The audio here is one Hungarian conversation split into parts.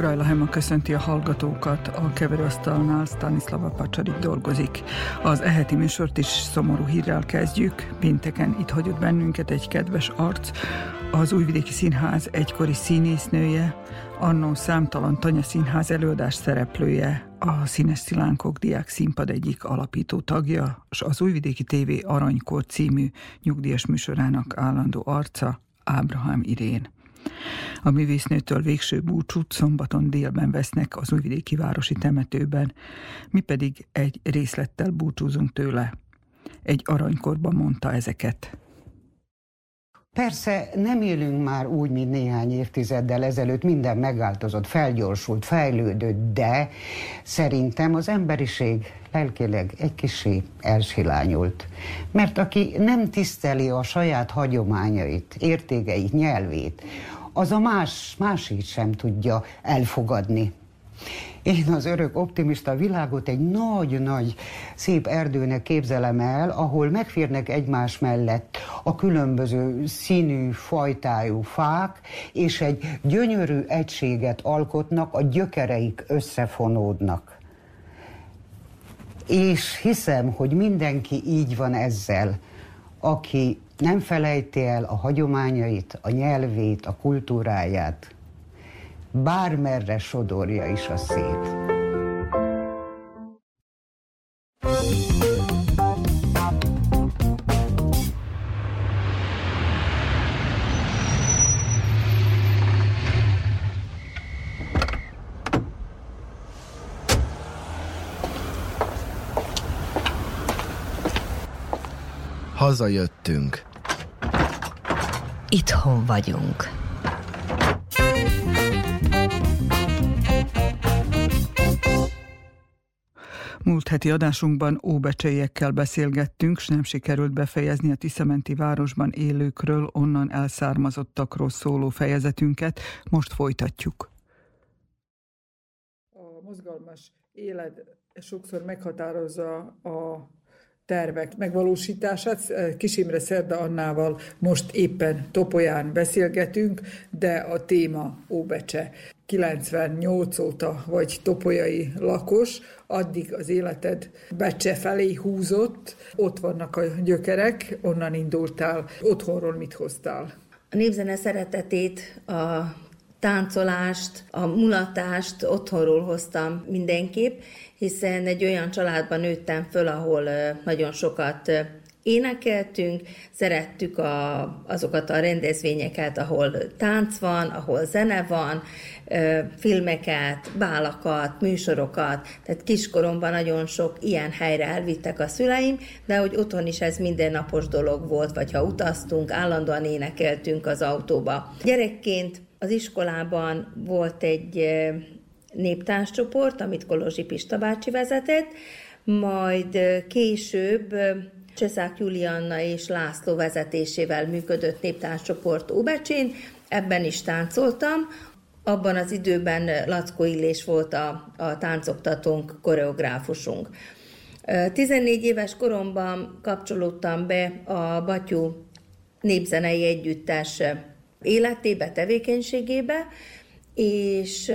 Grajla Hema köszönti a hallgatókat, a keverőasztalnál Stanislava Pacsarik dolgozik. Az eheti műsort is szomorú hírrel kezdjük. Pénteken itt hagyott bennünket egy kedves arc, az Újvidéki Színház egykori színésznője, annó számtalan Tanya Színház előadás szereplője, a Színes Szilánkok Diák Színpad egyik alapító tagja, és az Újvidéki TV Aranykor című nyugdíjas műsorának állandó arca, Ábrahám Irén. A művésznőtől végső búcsút szombaton délben vesznek az újvidéki városi temetőben, mi pedig egy részlettel búcsúzunk tőle. Egy aranykorban mondta ezeket. Persze nem élünk már úgy, mint néhány évtizeddel ezelőtt, minden megváltozott, felgyorsult, fejlődött, de szerintem az emberiség lelkileg egy kicsi elsilányult. Mert aki nem tiszteli a saját hagyományait, értékeit, nyelvét, az a más, másik sem tudja elfogadni. Én az örök optimista világot egy nagy-nagy szép erdőnek képzelem el, ahol megférnek egymás mellett a különböző színű, fajtájú fák, és egy gyönyörű egységet alkotnak, a gyökereik összefonódnak. És hiszem, hogy mindenki így van ezzel, aki nem felejti el a hagyományait, a nyelvét, a kultúráját, bármerre sodorja is a szét. Hazajöttünk. Itthon vagyunk. Múlt heti adásunkban óbecseiekkel beszélgettünk, s nem sikerült befejezni a Tiszamenti városban élőkről, onnan elszármazottakról szóló fejezetünket. Most folytatjuk. A mozgalmas élet sokszor meghatározza a tervek megvalósítását. Kis Imre Szerda Annával most éppen Topolyán beszélgetünk, de a téma Óbecse. 98 óta vagy topolyai lakos, addig az életed Becse felé húzott, ott vannak a gyökerek, onnan indultál, otthonról mit hoztál? A népzene szeretetét, a táncolást, a mulatást otthonról hoztam mindenképp, hiszen egy olyan családban nőttem föl, ahol nagyon sokat énekeltünk, szerettük a, azokat a rendezvényeket, ahol tánc van, ahol zene van, filmeket, bálakat, műsorokat, tehát kiskoromban nagyon sok ilyen helyre elvittek a szüleim, de hogy otthon is ez mindennapos dolog volt, vagy ha utaztunk, állandóan énekeltünk az autóba. Gyerekként az iskolában volt egy néptánscsoport, amit Kolozsi Pista bácsi vezetett, majd később Cseszák Julianna és László vezetésével működött néptánscsoport Óbecsén, ebben is táncoltam, abban az időben Lackó Illés volt a, a táncoktatónk, koreográfusunk. 14 éves koromban kapcsolódtam be a Batyú népzenei együttes életébe, tevékenységébe, és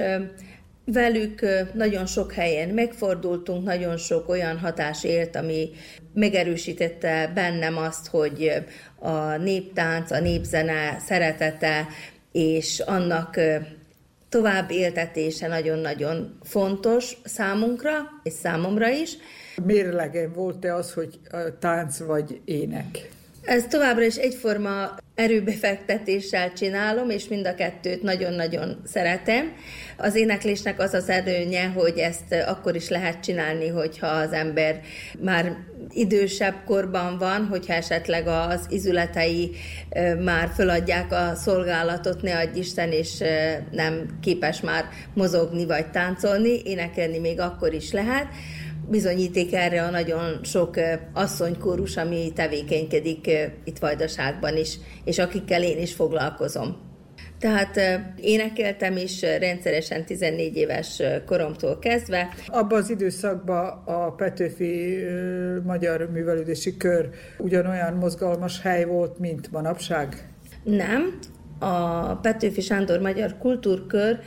Velük nagyon sok helyen megfordultunk, nagyon sok olyan hatás ért, ami megerősítette bennem azt, hogy a néptánc, a népzene szeretete és annak tovább éltetése nagyon-nagyon fontos számunkra, és számomra is. Mérlegen volt-e az, hogy tánc vagy ének? Ez továbbra is egyforma erőbefektetéssel csinálom, és mind a kettőt nagyon-nagyon szeretem. Az éneklésnek az az előnye, hogy ezt akkor is lehet csinálni, hogyha az ember már idősebb korban van, hogyha esetleg az izületei már föladják a szolgálatot, ne adj Isten, és nem képes már mozogni vagy táncolni, énekelni még akkor is lehet bizonyíték erre a nagyon sok asszonykórus, ami tevékenykedik itt Vajdaságban is, és akikkel én is foglalkozom. Tehát énekeltem is rendszeresen 14 éves koromtól kezdve. Abban az időszakban a Petőfi Magyar Művelődési Kör ugyanolyan mozgalmas hely volt, mint manapság? Nem. A Petőfi Sándor Magyar Kultúrkör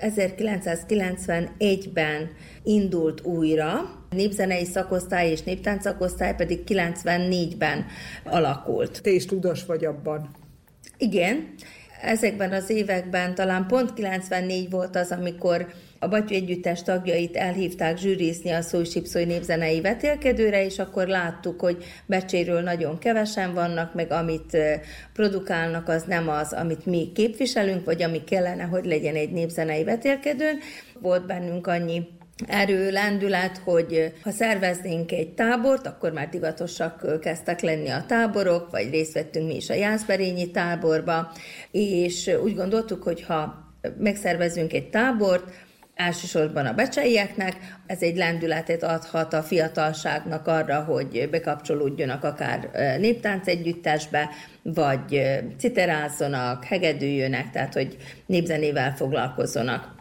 1991-ben indult újra, népzenei szakosztály és néptánc szakosztály pedig 94-ben alakult. Te is tudas vagy abban. Igen, ezekben az években talán pont 94 volt az, amikor a Batyú Együttes tagjait elhívták zsűrizni a Szósipszói népzenei vetélkedőre, és akkor láttuk, hogy becséről nagyon kevesen vannak, meg amit produkálnak, az nem az, amit mi képviselünk, vagy ami kellene, hogy legyen egy népzenei vetélkedőn. Volt bennünk annyi erő, lendület, hogy ha szerveznénk egy tábort, akkor már divatosak kezdtek lenni a táborok, vagy részt vettünk mi is a Jászberényi táborba, és úgy gondoltuk, hogy ha megszervezünk egy tábort, elsősorban a becseieknek, ez egy lendületet adhat a fiatalságnak arra, hogy bekapcsolódjanak akár néptánc együttesbe, vagy citerázzonak, hegedűjönek, tehát hogy népzenével foglalkozzonak.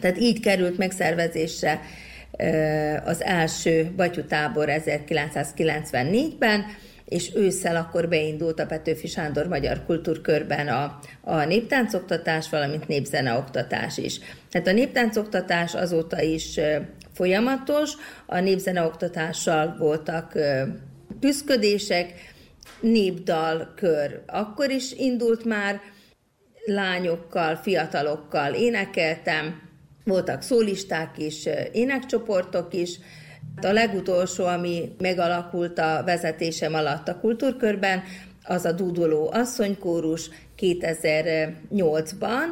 Tehát így került megszervezésre az első batyutábor 1994-ben, és ősszel akkor beindult a Petőfi Sándor Magyar Kultúrkörben a, a néptáncoktatás, valamint népzeneoktatás is. Tehát a néptáncoktatás azóta is folyamatos, a népzeneoktatással voltak küzdködések, népdalkör akkor is indult már, lányokkal, fiatalokkal énekeltem, voltak szólisták is, énekcsoportok is. A legutolsó, ami megalakult a vezetésem alatt a kultúrkörben, az a Dúdoló asszonykórus 2008-ban,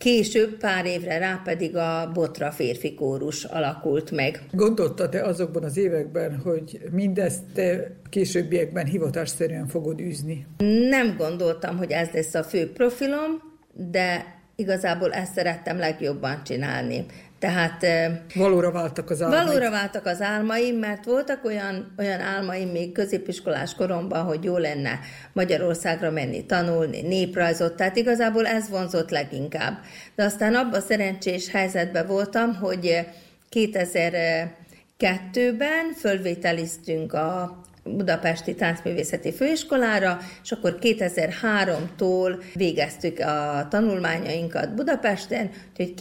Később, pár évre rá pedig a Botra férfi kórus alakult meg. Gondoltad-e azokban az években, hogy mindezt te későbbiekben hivatásszerűen fogod űzni? Nem gondoltam, hogy ez lesz a fő profilom, de igazából ezt szerettem legjobban csinálni. Tehát valóra váltak az álmaim. Valóra váltak az álmaim, mert voltak olyan, olyan álmaim még középiskolás koromban, hogy jó lenne Magyarországra menni, tanulni, néprajzot, tehát igazából ez vonzott leginkább. De aztán abban a szerencsés helyzetben voltam, hogy 2002-ben fölvételiztünk a Budapesti Táncművészeti Főiskolára, és akkor 2003-tól végeztük a tanulmányainkat Budapesten, úgyhogy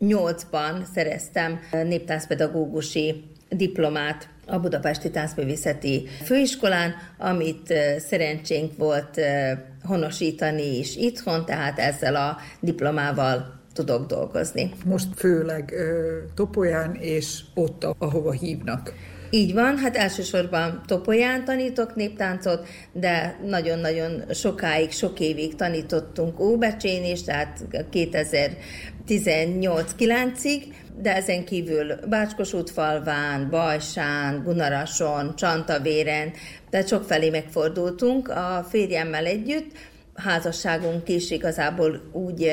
2008-ban szereztem néptáncpedagógusi diplomát a Budapesti Táncművészeti Főiskolán, amit szerencsénk volt honosítani is itthon, tehát ezzel a diplomával tudok dolgozni. Most főleg Topolyán és ott, ahova hívnak. Így van, hát elsősorban Topolyán tanítok néptáncot, de nagyon-nagyon sokáig, sok évig tanítottunk Óbecsén is, tehát 2018-9-ig, de ezen kívül Bácskos-útfalván, Bajsán, Gunarason, Csantavéren, tehát sokfelé megfordultunk a férjemmel együtt, házasságunk is igazából úgy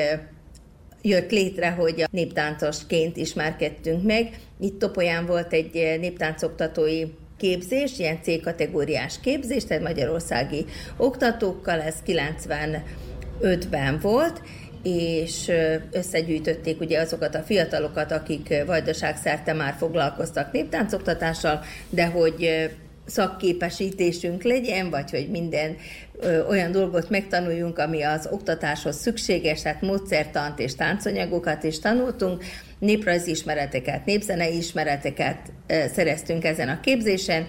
jött létre, hogy a néptáncosként ismerkedtünk meg. Itt Topolyán volt egy néptáncoktatói képzés, ilyen C-kategóriás képzés, tehát magyarországi oktatókkal, ez 95-ben volt, és összegyűjtötték ugye azokat a fiatalokat, akik vajdaság szerte már foglalkoztak néptáncoktatással, de hogy szakképesítésünk legyen, vagy hogy minden olyan dolgot megtanuljunk, ami az oktatáshoz szükséges, tehát módszertant és táncanyagokat is tanultunk, néprajzi ismereteket, népzenei ismereteket szereztünk ezen a képzésen.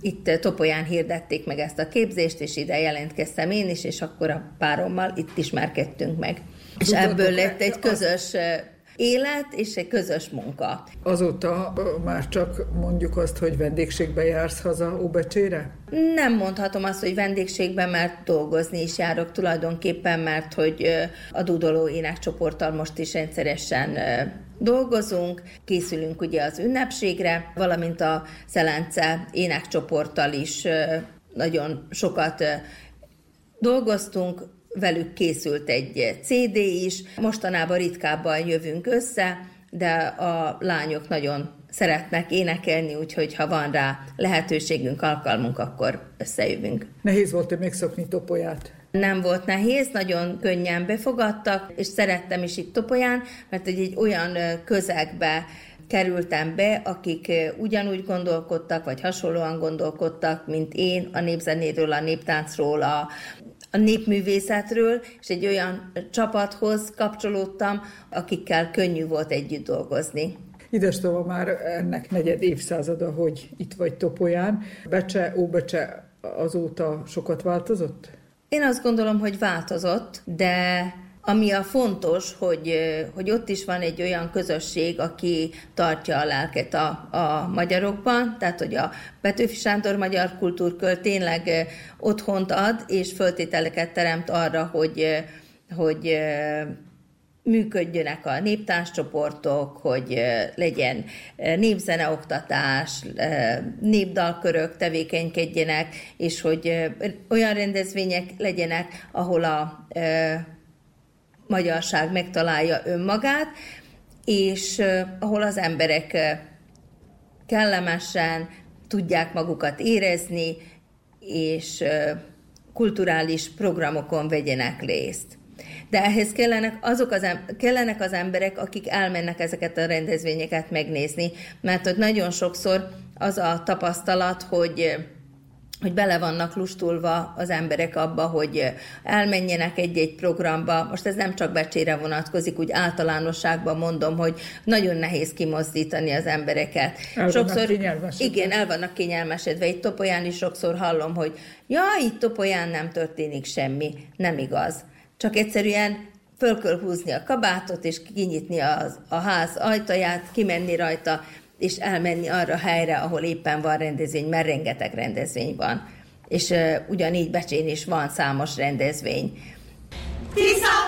Itt Topolyán hirdették meg ezt a képzést, és ide jelentkeztem én is, és akkor a párommal itt ismerkedtünk meg. És ebből lett egy közös élet és egy közös munka. Azóta már csak mondjuk azt, hogy vendégségbe jársz haza Óbecsére? Nem mondhatom azt, hogy vendégségben, mert dolgozni is járok tulajdonképpen, mert hogy a Dudoló énekcsoporttal most is rendszeresen dolgozunk, készülünk ugye az ünnepségre, valamint a Szelence énekcsoporttal is nagyon sokat dolgoztunk, velük készült egy CD is. Mostanában ritkábban jövünk össze, de a lányok nagyon szeretnek énekelni, úgyhogy ha van rá lehetőségünk, alkalmunk, akkor összejövünk. Nehéz volt-e megszokni Topolyát? Nem volt nehéz, nagyon könnyen befogadtak, és szerettem is itt Topolyán, mert egy, egy olyan közegbe kerültem be, akik ugyanúgy gondolkodtak, vagy hasonlóan gondolkodtak, mint én a népzenéről, a néptáncról, a, a népművészetről, és egy olyan csapathoz kapcsolódtam, akikkel könnyű volt együtt dolgozni. Idestova már ennek negyed évszázada, hogy itt vagy Topolyán. Becse, Óbecse azóta sokat változott? Én azt gondolom, hogy változott, de ami a fontos, hogy, hogy ott is van egy olyan közösség, aki tartja a lelket a, a magyarokban, tehát hogy a Petőfi Sándor Magyar Kultúrkör tényleg otthont ad, és föltételeket teremt arra, hogy, hogy működjönek a néptáncsoportok, hogy legyen népzeneoktatás, népdalkörök tevékenykedjenek, és hogy olyan rendezvények legyenek, ahol a magyarság megtalálja önmagát, és ahol az emberek kellemesen tudják magukat érezni, és kulturális programokon vegyenek részt. De ehhez kellenek, azok az, kellenek az emberek, akik elmennek ezeket a rendezvényeket megnézni, mert hogy nagyon sokszor az a tapasztalat, hogy hogy bele vannak lustulva az emberek abba, hogy elmenjenek egy-egy programba. Most ez nem csak becsére vonatkozik, úgy általánosságban mondom, hogy nagyon nehéz kimozdítani az embereket. El sokszor, igen, el vannak kényelmesedve. Itt Topolyán is sokszor hallom, hogy ja, itt Topolyán nem történik semmi. Nem igaz. Csak egyszerűen föl kell húzni a kabátot, és kinyitni az, a ház ajtaját, kimenni rajta, és elmenni arra helyre, ahol éppen van rendezvény, mert rengeteg rendezvény van. És ugyanígy Becsén is van számos rendezvény. Tisza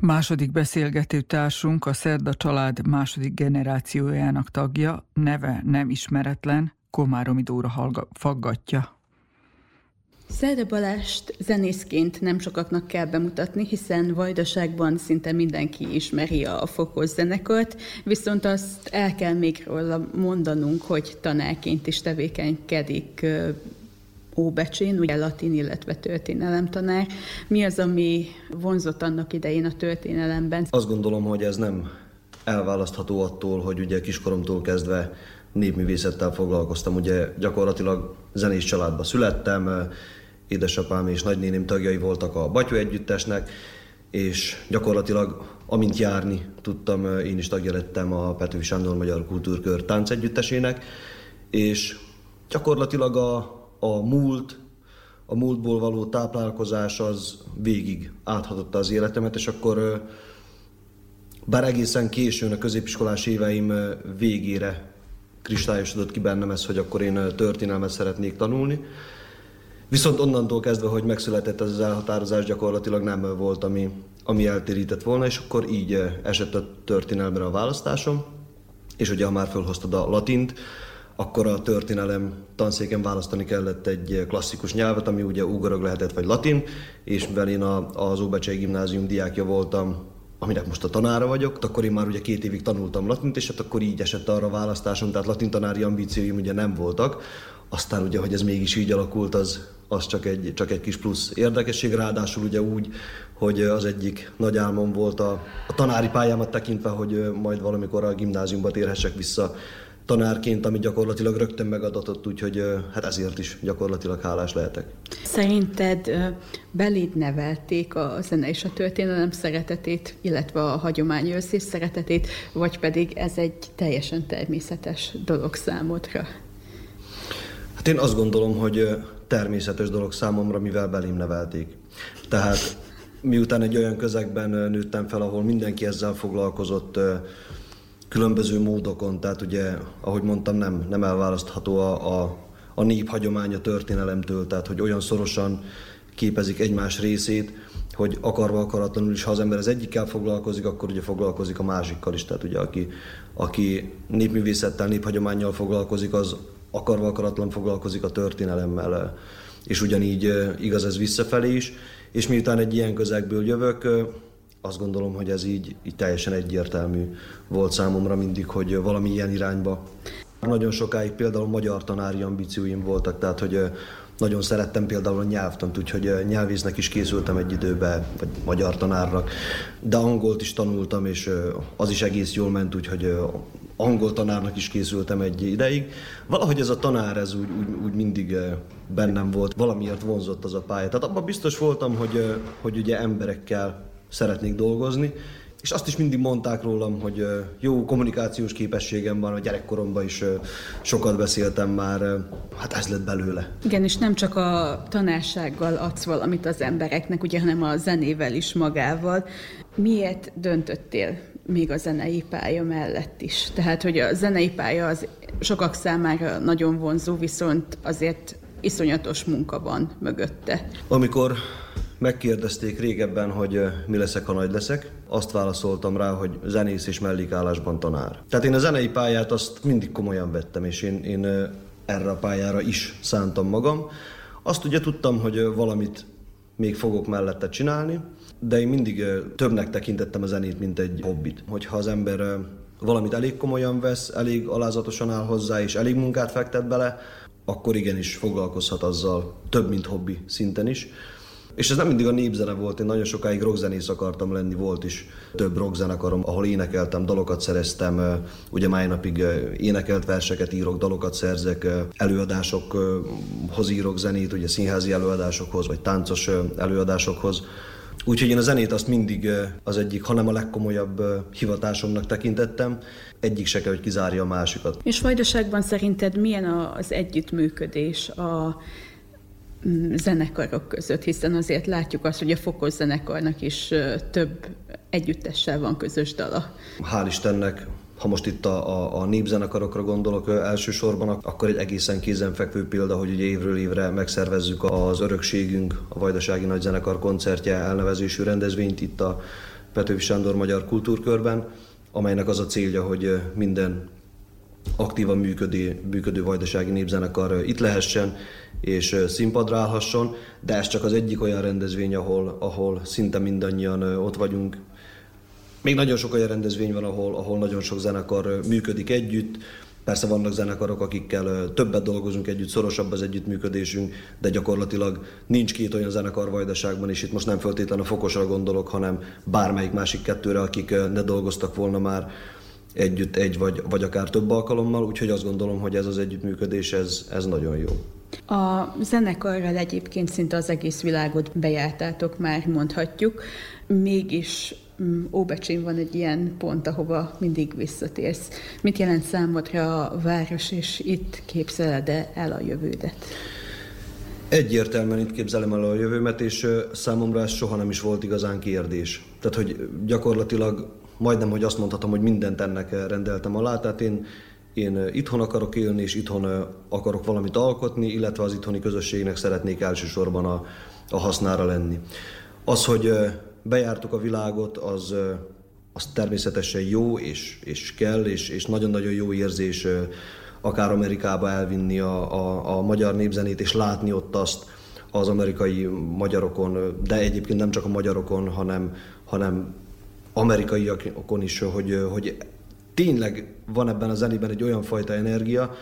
Második beszélgető társunk a Szerda család második generációjának tagja, neve nem ismeretlen, Komáromi Dóra hallga, faggatja. Szerda Balást zenészként nem sokaknak kell bemutatni, hiszen Vajdaságban szinte mindenki ismeri a Fokos zenekart, viszont azt el kell még róla mondanunk, hogy tanárként is tevékenykedik Óbecsén, ugye latin, illetve történelemtanár. Mi az, ami vonzott annak idején a történelemben? Azt gondolom, hogy ez nem elválasztható attól, hogy ugye kiskoromtól kezdve népművészettel foglalkoztam. Ugye gyakorlatilag zenés családba születtem, édesapám és nagynéném tagjai voltak a Batyó Együttesnek, és gyakorlatilag amint járni tudtam, én is tagja lettem a Petőfi Sándor Magyar Kultúrkör táncegyüttesének, és gyakorlatilag a a múlt, a múltból való táplálkozás az végig áthatotta az életemet, és akkor bár egészen későn a középiskolás éveim végére kristályosodott ki bennem ez, hogy akkor én történelmet szeretnék tanulni. Viszont onnantól kezdve, hogy megszületett ez az elhatározás, gyakorlatilag nem volt, ami, ami eltérített volna, és akkor így esett a történelmre a választásom. És ugye, ha már felhoztad a latint, akkor a történelem tanszéken választani kellett egy klasszikus nyelvet, ami ugye ugorog lehetett, vagy latin, és mivel én a, az Óbecsei gimnázium diákja voltam, aminek most a tanára vagyok, akkor én már ugye két évig tanultam latint, és hát akkor így esett arra a választásom, tehát latin tanári ambícióim ugye nem voltak. Aztán ugye, hogy ez mégis így alakult, az, az csak, egy, csak egy kis plusz érdekesség, ráadásul ugye úgy, hogy az egyik nagy álmom volt a, a tanári pályámat tekintve, hogy majd valamikor a gimnáziumba térhessek vissza tanárként, ami gyakorlatilag rögtön megadatott, úgyhogy hát ezért is gyakorlatilag hálás lehetek. Szerinted beléd nevelték a zene és a történelem szeretetét, illetve a hagyományőrzés szeretetét, vagy pedig ez egy teljesen természetes dolog számodra? Hát én azt gondolom, hogy természetes dolog számomra, mivel belém nevelték. Tehát miután egy olyan közegben nőttem fel, ahol mindenki ezzel foglalkozott, különböző módokon, tehát ugye, ahogy mondtam, nem, nem elválasztható a, a, a nép hagyománya történelemtől, tehát hogy olyan szorosan képezik egymás részét, hogy akarva akaratlanul is, ha az ember az egyikkel foglalkozik, akkor ugye foglalkozik a másikkal is. Tehát ugye aki, aki népművészettel, néphagyományjal foglalkozik, az akarva akaratlan foglalkozik a történelemmel. És ugyanígy igaz ez visszafelé is. És miután egy ilyen közegből jövök, azt gondolom, hogy ez így, így teljesen egyértelmű volt számomra mindig, hogy valami ilyen irányba. Nagyon sokáig például magyar tanári ambícióim voltak, tehát hogy nagyon szerettem például a nyelvtant, úgyhogy nyelvésznek is készültem egy időben, vagy magyar tanárnak, de angolt is tanultam, és az is egész jól ment, úgyhogy angol tanárnak is készültem egy ideig. Valahogy ez a tanár, ez úgy, úgy, úgy mindig bennem volt, valamiért vonzott az a pálya. Tehát abban biztos voltam, hogy, hogy ugye emberekkel szeretnék dolgozni, és azt is mindig mondták rólam, hogy jó kommunikációs képességem van, a gyerekkoromban is sokat beszéltem már, hát ez lett belőle. Igen, és nem csak a tanársággal adsz valamit az embereknek, ugye, hanem a zenével is magával. Miért döntöttél még a zenei pálya mellett is? Tehát, hogy a zenei pálya az sokak számára nagyon vonzó, viszont azért iszonyatos munka van mögötte. Amikor Megkérdezték régebben, hogy mi leszek, ha nagy leszek. Azt válaszoltam rá, hogy zenész és mellékállásban tanár. Tehát én a zenei pályát azt mindig komolyan vettem, és én, én erre a pályára is szántam magam. Azt ugye tudtam, hogy valamit még fogok mellette csinálni, de én mindig többnek tekintettem a zenét, mint egy hobbit. Hogyha az ember valamit elég komolyan vesz, elég alázatosan áll hozzá, és elég munkát fektet bele, akkor igenis foglalkozhat azzal több, mint hobbi szinten is. És ez nem mindig a népzene volt, én nagyon sokáig rockzenész akartam lenni, volt is több rockzenekarom, ahol énekeltem, dalokat szereztem, ugye mai napig énekelt verseket írok, dalokat szerzek, előadásokhoz írok zenét, ugye színházi előadásokhoz, vagy táncos előadásokhoz. Úgyhogy én a zenét azt mindig az egyik, hanem a legkomolyabb hivatásomnak tekintettem, egyik se kell, hogy kizárja a másikat. És Vajdaságban szerinted milyen az együttműködés a zenekarok között, hiszen azért látjuk azt, hogy a Fokos zenekarnak is több együttessel van közös dala. Hál' Istennek ha most itt a, a, a népzenekarokra gondolok elsősorban, akkor egy egészen kézenfekvő példa, hogy ugye évről évre megszervezzük az Örökségünk, a Vajdasági Nagyzenekar koncertje elnevezésű rendezvényt itt a Petőfi Sándor Magyar Kultúrkörben, amelynek az a célja, hogy minden aktívan működő, működő vajdasági népzenekar itt lehessen és színpadra állhasson, de ez csak az egyik olyan rendezvény, ahol, ahol szinte mindannyian ott vagyunk. Még nagyon sok olyan rendezvény van, ahol, ahol nagyon sok zenekar működik együtt, Persze vannak zenekarok, akikkel többet dolgozunk együtt, szorosabb az együttműködésünk, de gyakorlatilag nincs két olyan zenekar Vajdaságban, és itt most nem feltétlenül a Fokosra gondolok, hanem bármelyik másik kettőre, akik ne dolgoztak volna már együtt egy vagy, vagy akár több alkalommal, úgyhogy azt gondolom, hogy ez az együttműködés, ez, ez nagyon jó. A zenekarral egyébként szinte az egész világot bejártátok már, mondhatjuk. Mégis mm, Óbecsén van egy ilyen pont, ahova mindig visszatérsz. Mit jelent számodra a város, és itt képzeled el a jövődet? Egyértelműen itt képzelem el a jövőmet, és számomra ez soha nem is volt igazán kérdés. Tehát, hogy gyakorlatilag majdnem, hogy azt mondhatom, hogy mindent ennek rendeltem alá, tehát én, én itthon akarok élni, és itthon akarok valamit alkotni, illetve az itthoni közösségnek szeretnék elsősorban a, a hasznára lenni. Az, hogy bejártuk a világot, az, az természetesen jó, és, és kell, és, és nagyon-nagyon jó érzés akár Amerikába elvinni a, a, a magyar népzenét, és látni ott azt az amerikai magyarokon, de egyébként nem csak a magyarokon, hanem, hanem amerikaiakon is, hogy, hogy tényleg van ebben a zenében egy olyan fajta energia,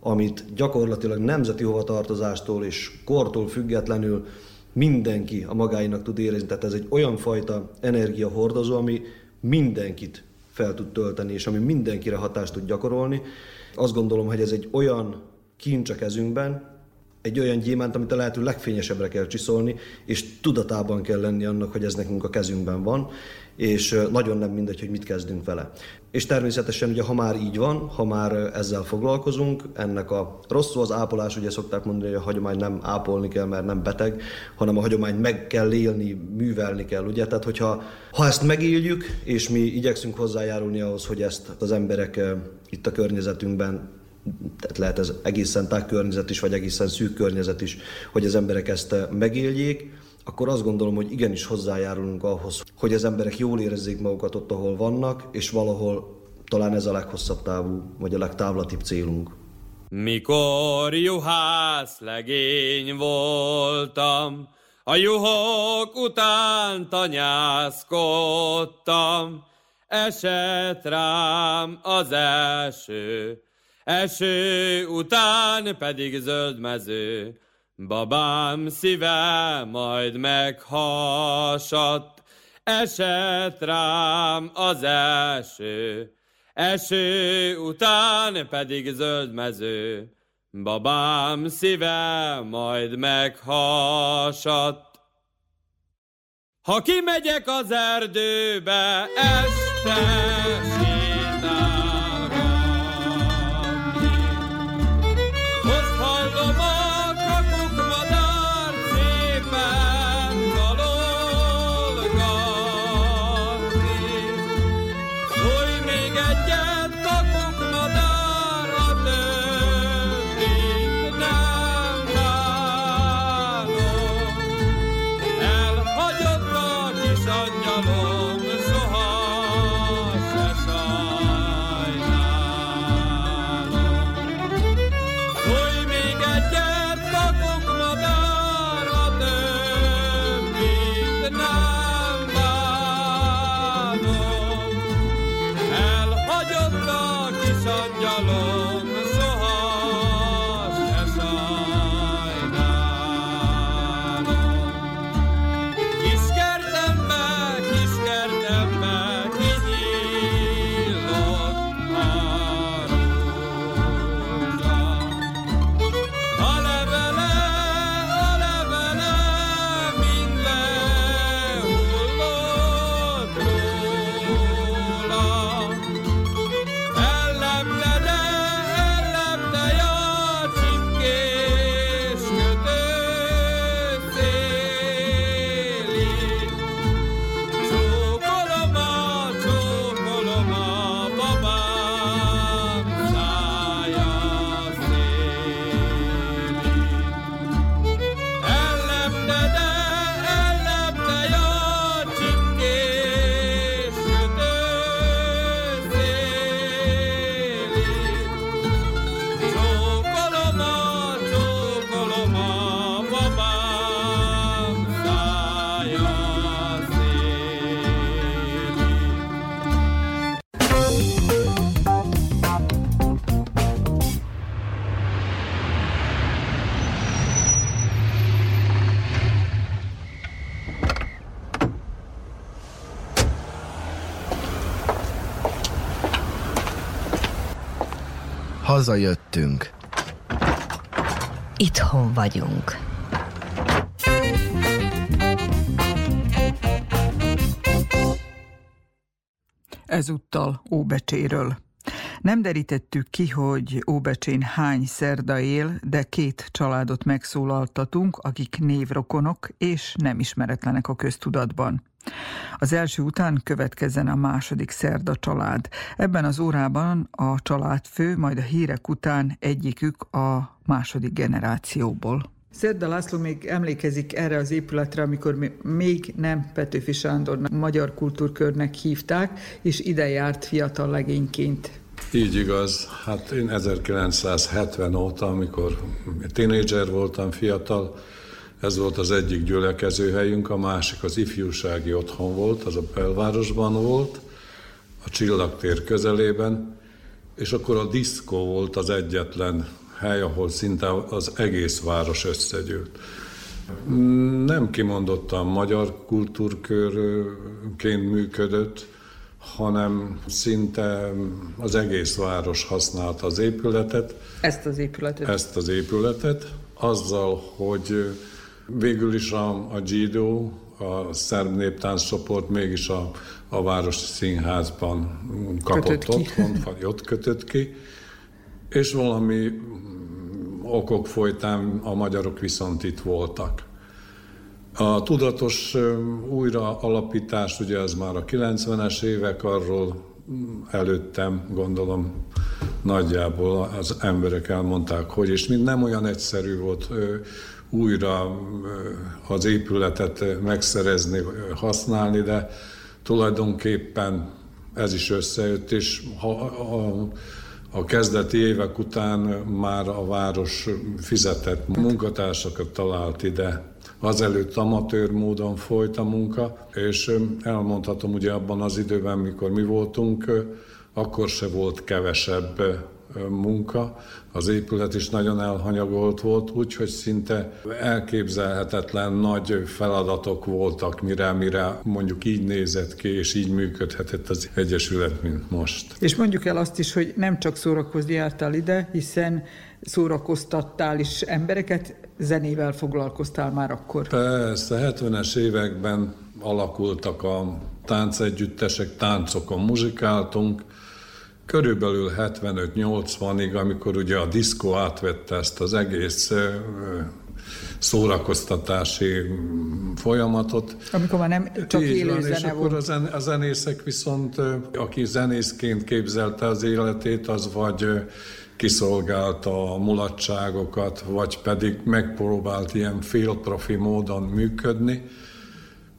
amit gyakorlatilag nemzeti hovatartozástól és kortól függetlenül mindenki a magáinak tud érezni. Tehát ez egy olyan fajta energiahordozó, ami mindenkit fel tud tölteni, és ami mindenkire hatást tud gyakorolni. Azt gondolom, hogy ez egy olyan kincs a kezünkben, egy olyan gyémánt, amit a lehető legfényesebbre kell csiszolni, és tudatában kell lenni annak, hogy ez nekünk a kezünkben van, és nagyon nem mindegy, hogy mit kezdünk vele. És természetesen ugye, ha már így van, ha már ezzel foglalkozunk, ennek a rosszul az ápolás, ugye szokták mondani, hogy a hagyomány nem ápolni kell, mert nem beteg, hanem a hagyományt meg kell élni, művelni kell, ugye? Tehát, hogyha ha ezt megéljük, és mi igyekszünk hozzájárulni ahhoz, hogy ezt az emberek itt a környezetünkben tehát lehet ez egészen tág környezet is, vagy egészen szűk környezet is, hogy az emberek ezt megéljék, akkor azt gondolom, hogy igenis hozzájárulunk ahhoz, hogy az emberek jól érezzék magukat ott, ahol vannak, és valahol talán ez a leghosszabb távú, vagy a legtávlatibb célunk. Mikor juhász legény voltam, a juhok után tanyászkodtam, esett rám az első, eső után pedig zöld mező, Babám szíve majd meghasadt, esett rám az eső, eső után pedig zöld mező. Babám szíve majd meghasadt. Ha kimegyek az erdőbe este, Hazajöttünk. Itthon vagyunk. Ezúttal Óbecséről. Nem derítettük ki, hogy Óbecsén hány szerda él, de két családot megszólaltatunk, akik névrokonok és nem ismeretlenek a köztudatban. Az első után következzen a második szerda család. Ebben az órában a családfő, majd a hírek után egyikük a második generációból. Szerda László még emlékezik erre az épületre, amikor még nem Petőfi Sándor magyar kultúrkörnek hívták, és ide járt fiatal legényként. Így igaz. Hát én 1970 óta, amikor tínédzser voltam, fiatal, ez volt az egyik gyülekezőhelyünk, a másik az ifjúsági otthon volt, az a belvárosban volt, a Csillagtér közelében, és akkor a diszkó volt az egyetlen hely, ahol szinte az egész város összegyűlt. Nem kimondottan magyar kultúrkörként működött, hanem szinte az egész város használta az épületet. Ezt az épületet? Ezt az épületet, azzal, hogy végül is a, a Gido, a szerb néptánccsoport mégis a, a Városi Színházban kapott otthon, vagy ott kötött ki, és valami okok folytán a magyarok viszont itt voltak. A tudatos újra alapítás, ugye ez már a 90-es évek, arról előttem gondolom nagyjából az emberek elmondták, hogy, és mind nem olyan egyszerű volt újra az épületet megszerezni, használni, de tulajdonképpen ez is összejött, és ha a, a kezdeti évek után már a város fizetett munkatársakat talált ide. Azelőtt amatőr módon folyt a munka, és elmondhatom ugye abban az időben, mikor mi voltunk, akkor se volt kevesebb munka, az épület is nagyon elhanyagolt volt, úgyhogy szinte elképzelhetetlen nagy feladatok voltak, mire, mire mondjuk így nézett ki, és így működhetett az Egyesület, mint most. És mondjuk el azt is, hogy nem csak szórakozni jártál ide, hiszen szórakoztattál is embereket, zenével foglalkoztál már akkor. Persze, 70-es években alakultak a táncegyüttesek, táncokon muzsikáltunk, Körülbelül 75-80-ig, amikor ugye a diszkó átvette ezt az egész szórakoztatási folyamatot. Amikor már nem csak Így élő van, zene és volt. akkor a, zen, a zenészek viszont, aki zenészként képzelte az életét, az vagy kiszolgálta a mulatságokat, vagy pedig megpróbált ilyen félprofi módon működni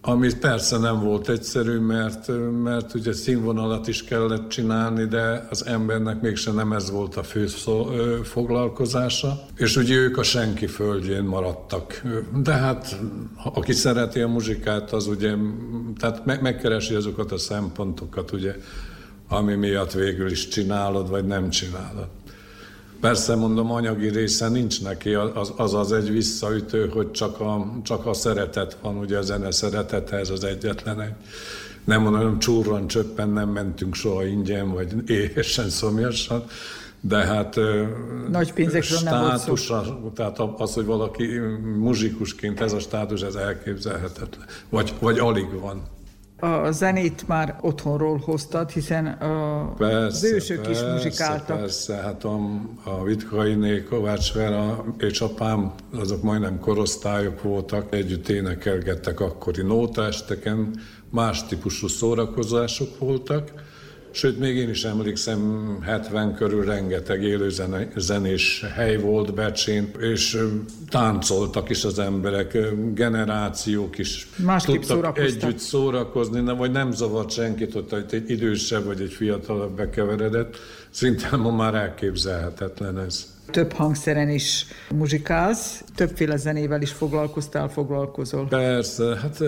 ami persze nem volt egyszerű, mert, mert ugye színvonalat is kellett csinálni, de az embernek mégsem nem ez volt a fő foglalkozása, és ugye ők a senki földjén maradtak. De hát aki szereti a muzsikát, az ugye, tehát me- megkeresi azokat a szempontokat, ugye, ami miatt végül is csinálod, vagy nem csinálod. Persze mondom, anyagi része nincs neki, az az, az egy visszaütő, hogy csak a, csak a szeretet van, ugye a zene szeretete, ez az egyetlen egy. Nem mondom, csúrran csöppen nem mentünk soha ingyen, vagy éhesen, szomjasan, de hát Nagy pénzekről státusa, nem volt szó. tehát az, hogy valaki muzsikusként ez a státus, ez elképzelhetetlen. Vagy, vagy alig van. A zenét már otthonról hoztad, hiszen a, persze, az ősök persze, is muzsikáltak. Persze, hát a, a Vitkainé, Kovács Vera és apám, azok majdnem korosztályok voltak, együtt énekelgettek akkori nótesteken, más típusú szórakozások voltak, Sőt, még én is emlékszem, 70 körül rengeteg élő zenés hely volt Becsén, és táncoltak is az emberek, generációk is Másképp tudtak együtt szórakozni, nem, vagy nem zavart senkit, hogy egy idősebb vagy egy fiatalabb bekeveredett. Szinte ma már elképzelhetetlen ez. Több hangszeren is muzsikálsz, többféle zenével is foglalkoztál, foglalkozol. Persze, hát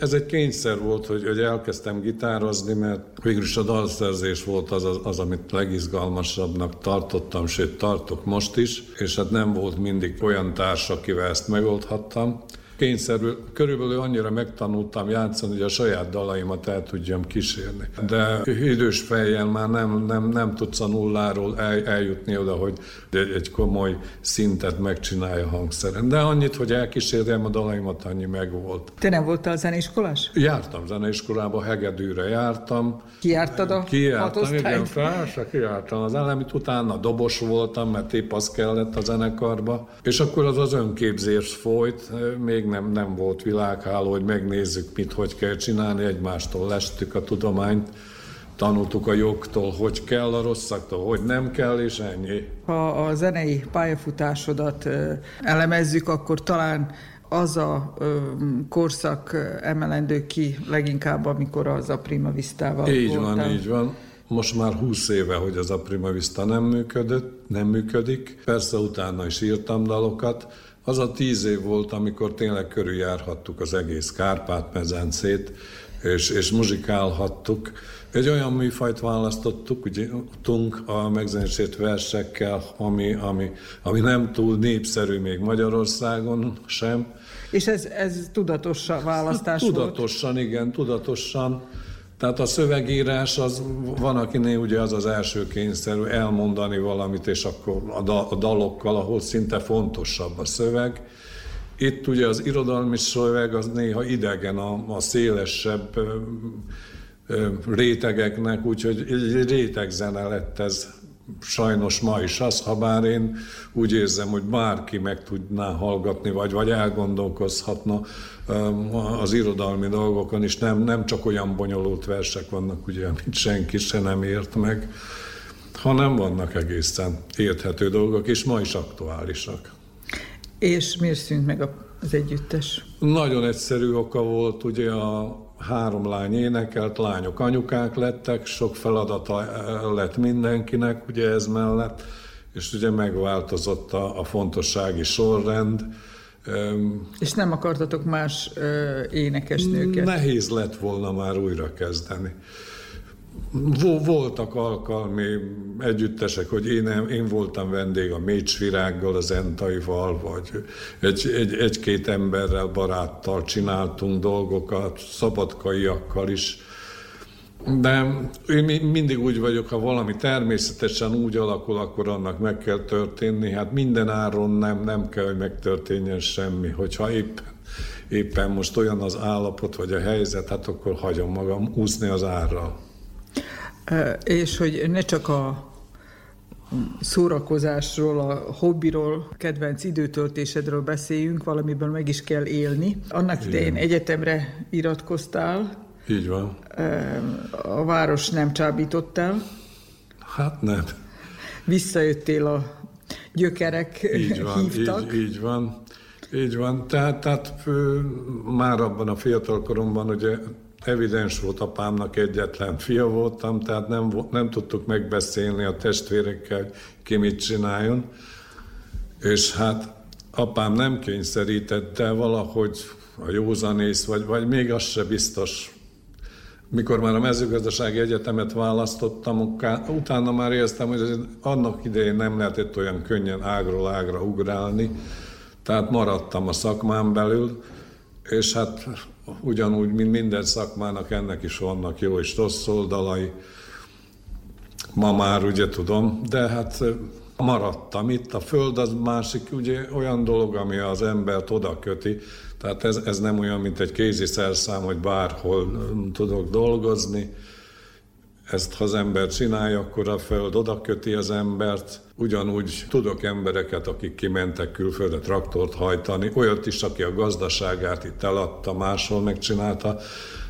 ez egy kényszer volt, hogy, hogy elkezdtem gitározni, mert végül is a dalszerzés volt az, az, az, amit legizgalmasabbnak tartottam, sőt tartok most is, és hát nem volt mindig olyan társ, akivel ezt megoldhattam. Kényszerül, körülbelül annyira megtanultam játszani, hogy a saját dalaimat el tudjam kísérni. De idős fejjel már nem, nem, nem tudsz a nulláról el, eljutni oda, hogy egy, egy komoly szintet megcsinálja hangszeren. De annyit, hogy elkísérjem a dalaimat, annyi megvolt. Te nem voltál zeneiskolás? Jártam zeneiskolába, hegedűre jártam. Kiártad a Kiártam, igen, persze, kiártam az elemit, utána dobos voltam, mert épp az kellett a zenekarba. És akkor az az önképzés folyt, még nem, nem volt világháló, hogy megnézzük, mit, hogy kell csinálni, egymástól lestük a tudományt, tanultuk a jogtól, hogy kell a rosszaktól, hogy nem kell, és ennyi. Ha a zenei pályafutásodat elemezzük, akkor talán az a ö, korszak emelendő ki leginkább, amikor az a Prima Vistával Így voltál. van, így van. Most már 20 éve, hogy az a Prima Vista nem működött, nem működik. Persze utána is írtam dalokat, az a tíz év volt, amikor tényleg körüljárhattuk az egész Kárpát-medencét, és, és muzsikálhattuk. Egy olyan műfajt választottuk, ugye, tunk a megzenését versekkel, ami, ami, ami nem túl népszerű még Magyarországon sem. És ez, ez tudatos választás Tudatosan, volt? igen, tudatosan. Tehát a szövegírás, az, van akinél ugye az az első kényszerű elmondani valamit, és akkor a, da, a dalokkal, ahol szinte fontosabb a szöveg. Itt ugye az irodalmi szöveg az néha idegen a, a szélesebb ö, ö, rétegeknek, úgyhogy egy rétegzene lett ez sajnos ma is az, ha bár én úgy érzem, hogy bárki meg tudná hallgatni, vagy, vagy elgondolkozhatna az irodalmi dolgokon is, nem, nem csak olyan bonyolult versek vannak, ugye, amit senki se nem ért meg, hanem vannak egészen érthető dolgok, és ma is aktuálisak. És miért szűnt meg az együttes? Nagyon egyszerű oka volt, ugye a három lány énekelt, lányok anyukák lettek, sok feladata lett mindenkinek, ugye ez mellett, és ugye megváltozott a, a fontossági sorrend. És nem akartatok más énekesnőket? Nehéz lett volna már újra kezdeni. Voltak alkalmi együttesek, hogy én, én voltam vendég a Mécsvirággal, az Entaival, vagy egy, egy, egy-két emberrel, baráttal csináltunk dolgokat, szabadkaiakkal is. De én mindig úgy vagyok, ha valami természetesen úgy alakul, akkor annak meg kell történni. Hát minden áron nem, nem kell, hogy megtörténjen semmi. Hogyha éppen, éppen most olyan az állapot, vagy a helyzet, hát akkor hagyom magam úszni az árral. És hogy ne csak a szórakozásról, a hobbiról, kedvenc időtöltésedről beszéljünk, valamiből meg is kell élni. Annak Igen. idején egyetemre iratkoztál. Így van. A város nem csábítottál. Hát nem. Visszajöttél a gyökerek így van, hívtak. Így, így van. Így van. Tehát, tehát már abban a fiatal koromban ugye evidens volt apámnak egyetlen fia voltam, tehát nem, nem tudtuk megbeszélni a testvérekkel, ki mit csináljon. És hát apám nem kényszerített, de valahogy a józanész, vagy, vagy még az se biztos. Mikor már a mezőgazdasági egyetemet választottam, utána már éreztem, hogy annak idején nem lehetett olyan könnyen ágról ágra ugrálni, tehát maradtam a szakmán belül, és hát ugyanúgy, mint minden szakmának, ennek is vannak jó és rossz oldalai. Ma már ugye tudom, de hát maradtam itt. A föld az másik ugye olyan dolog, ami az embert oda köti. Tehát ez, ez nem olyan, mint egy kézi szerszám, hogy bárhol tudok dolgozni. Ezt ha az ember csinálja, akkor a föld oda köti az embert. Ugyanúgy tudok embereket, akik kimentek külföldre traktort hajtani, olyat is, aki a gazdaságát itt eladta, máshol megcsinálta,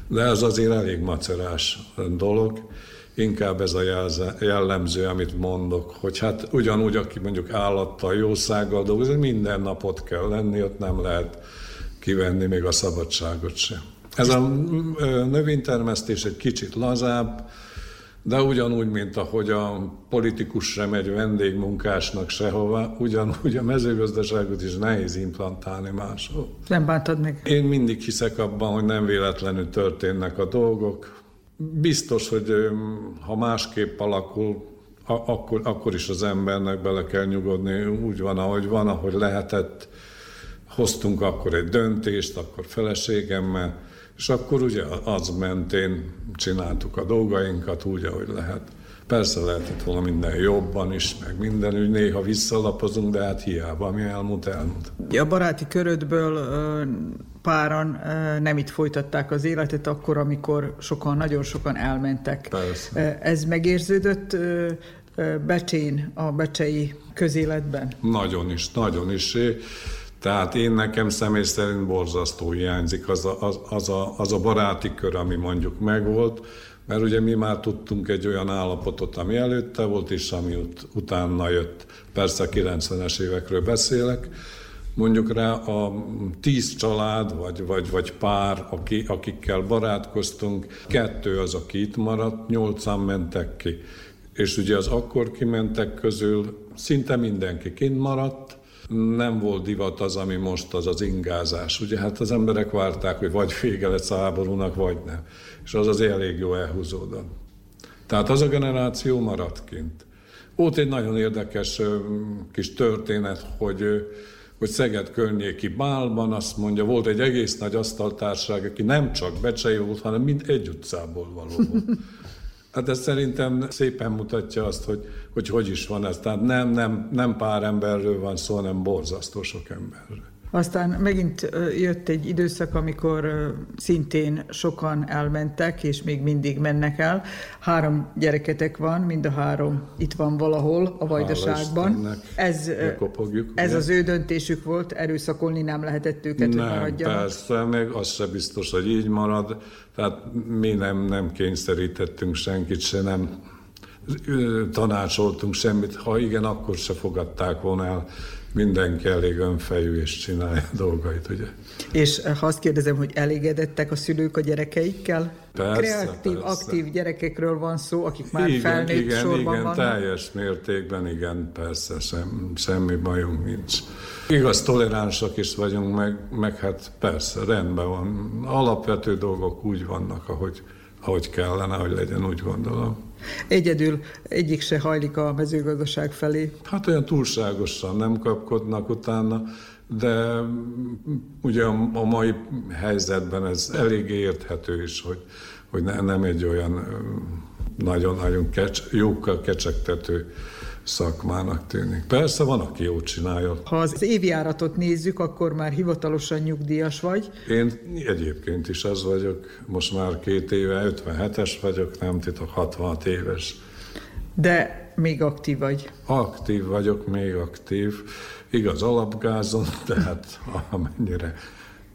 de ez azért elég macerás dolog. Inkább ez a jellemző, amit mondok, hogy hát ugyanúgy, aki mondjuk állattal, jószággal dolgozik, minden napot kell lenni, ott nem lehet kivenni még a szabadságot sem. Ez a növénytermesztés egy kicsit lazább, de ugyanúgy, mint ahogy a politikus sem megy vendégmunkásnak sehova, ugyanúgy a mezőgazdaságot is nehéz implantálni máshol. Nem bántad meg? Én mindig hiszek abban, hogy nem véletlenül történnek a dolgok. Biztos, hogy ha másképp alakul, akkor, akkor is az embernek bele kell nyugodni. Úgy van, ahogy van, ahogy lehetett. hoztunk akkor egy döntést, akkor feleségemmel, és akkor ugye az mentén csináltuk a dolgainkat úgy, ahogy lehet. Persze lehetett volna minden jobban is, meg minden, úgy néha visszalapozunk, de hát hiába, ami elmúlt, elmúlt. A baráti körödből páran nem itt folytatták az életet akkor, amikor sokan, nagyon sokan elmentek. Persze. Ez megérződött Becsén, a becsei közéletben? Nagyon is, nagyon is. Tehát én nekem személy szerint borzasztó hiányzik az a, az, az, a, az a baráti kör, ami mondjuk megvolt, mert ugye mi már tudtunk egy olyan állapotot, ami előtte volt, és ami ut- utána jött. Persze a 90-es évekről beszélek, mondjuk rá a tíz család, vagy, vagy, vagy pár, aki, akikkel barátkoztunk, kettő az, aki itt maradt, nyolcan mentek ki. És ugye az akkor kimentek közül szinte mindenki kint maradt, nem volt divat az, ami most az az ingázás. Ugye hát az emberek várták, hogy vagy vége lesz a háborúnak, vagy nem. És az az elég jó elhúzódott. Tehát az a generáció maradt kint. Volt egy nagyon érdekes kis történet, hogy hogy Szeged környéki bálban azt mondja, volt egy egész nagy asztaltárság, aki nem csak becsei volt, hanem mind egy utcából való volt. Hát ez szerintem szépen mutatja azt, hogy, hogy hogy is van ez. Tehát nem, nem, nem pár emberről van szó, hanem borzasztó sok emberről. Aztán megint jött egy időszak, amikor szintén sokan elmentek, és még mindig mennek el. Három gyereketek van, mind a három itt van valahol a Vajdaságban. Ez, ez az ő döntésük volt, erőszakolni nem lehetett őket, nem, hogy maradjanak. persze, meg az se biztos, hogy így marad. Tehát mi nem, nem kényszerítettünk senkit, se nem tanácsoltunk semmit. Ha igen, akkor se fogadták volna el mindenki elég önfejű és csinálja a dolgait, ugye. És eh, ha azt kérdezem, hogy elégedettek a szülők a gyerekeikkel? Persze, Kreatív, persze. aktív gyerekekről van szó, akik már igen, felnőtt igen, sorban igen, vannak? teljes mértékben, igen, persze, sem, semmi bajunk nincs. Igaz, toleránsak is vagyunk, meg, meg hát persze, rendben van. Alapvető dolgok úgy vannak, ahogy, ahogy kellene, hogy legyen, úgy gondolom. Egyedül egyik se hajlik a mezőgazdaság felé. Hát olyan túlságosan nem kapkodnak utána, de ugye a mai helyzetben ez elég érthető is, hogy, hogy ne, nem egy olyan nagyon-nagyon kecs, jókkal kecsegtető szakmának tűnik. Persze van, aki jót csinálja. Ha az évjáratot nézzük, akkor már hivatalosan nyugdíjas vagy. Én egyébként is az vagyok, most már két éve, 57-es vagyok, nem titok, 66 éves. De még aktív vagy. Aktív vagyok, még aktív. Igaz, alapgázon, tehát amennyire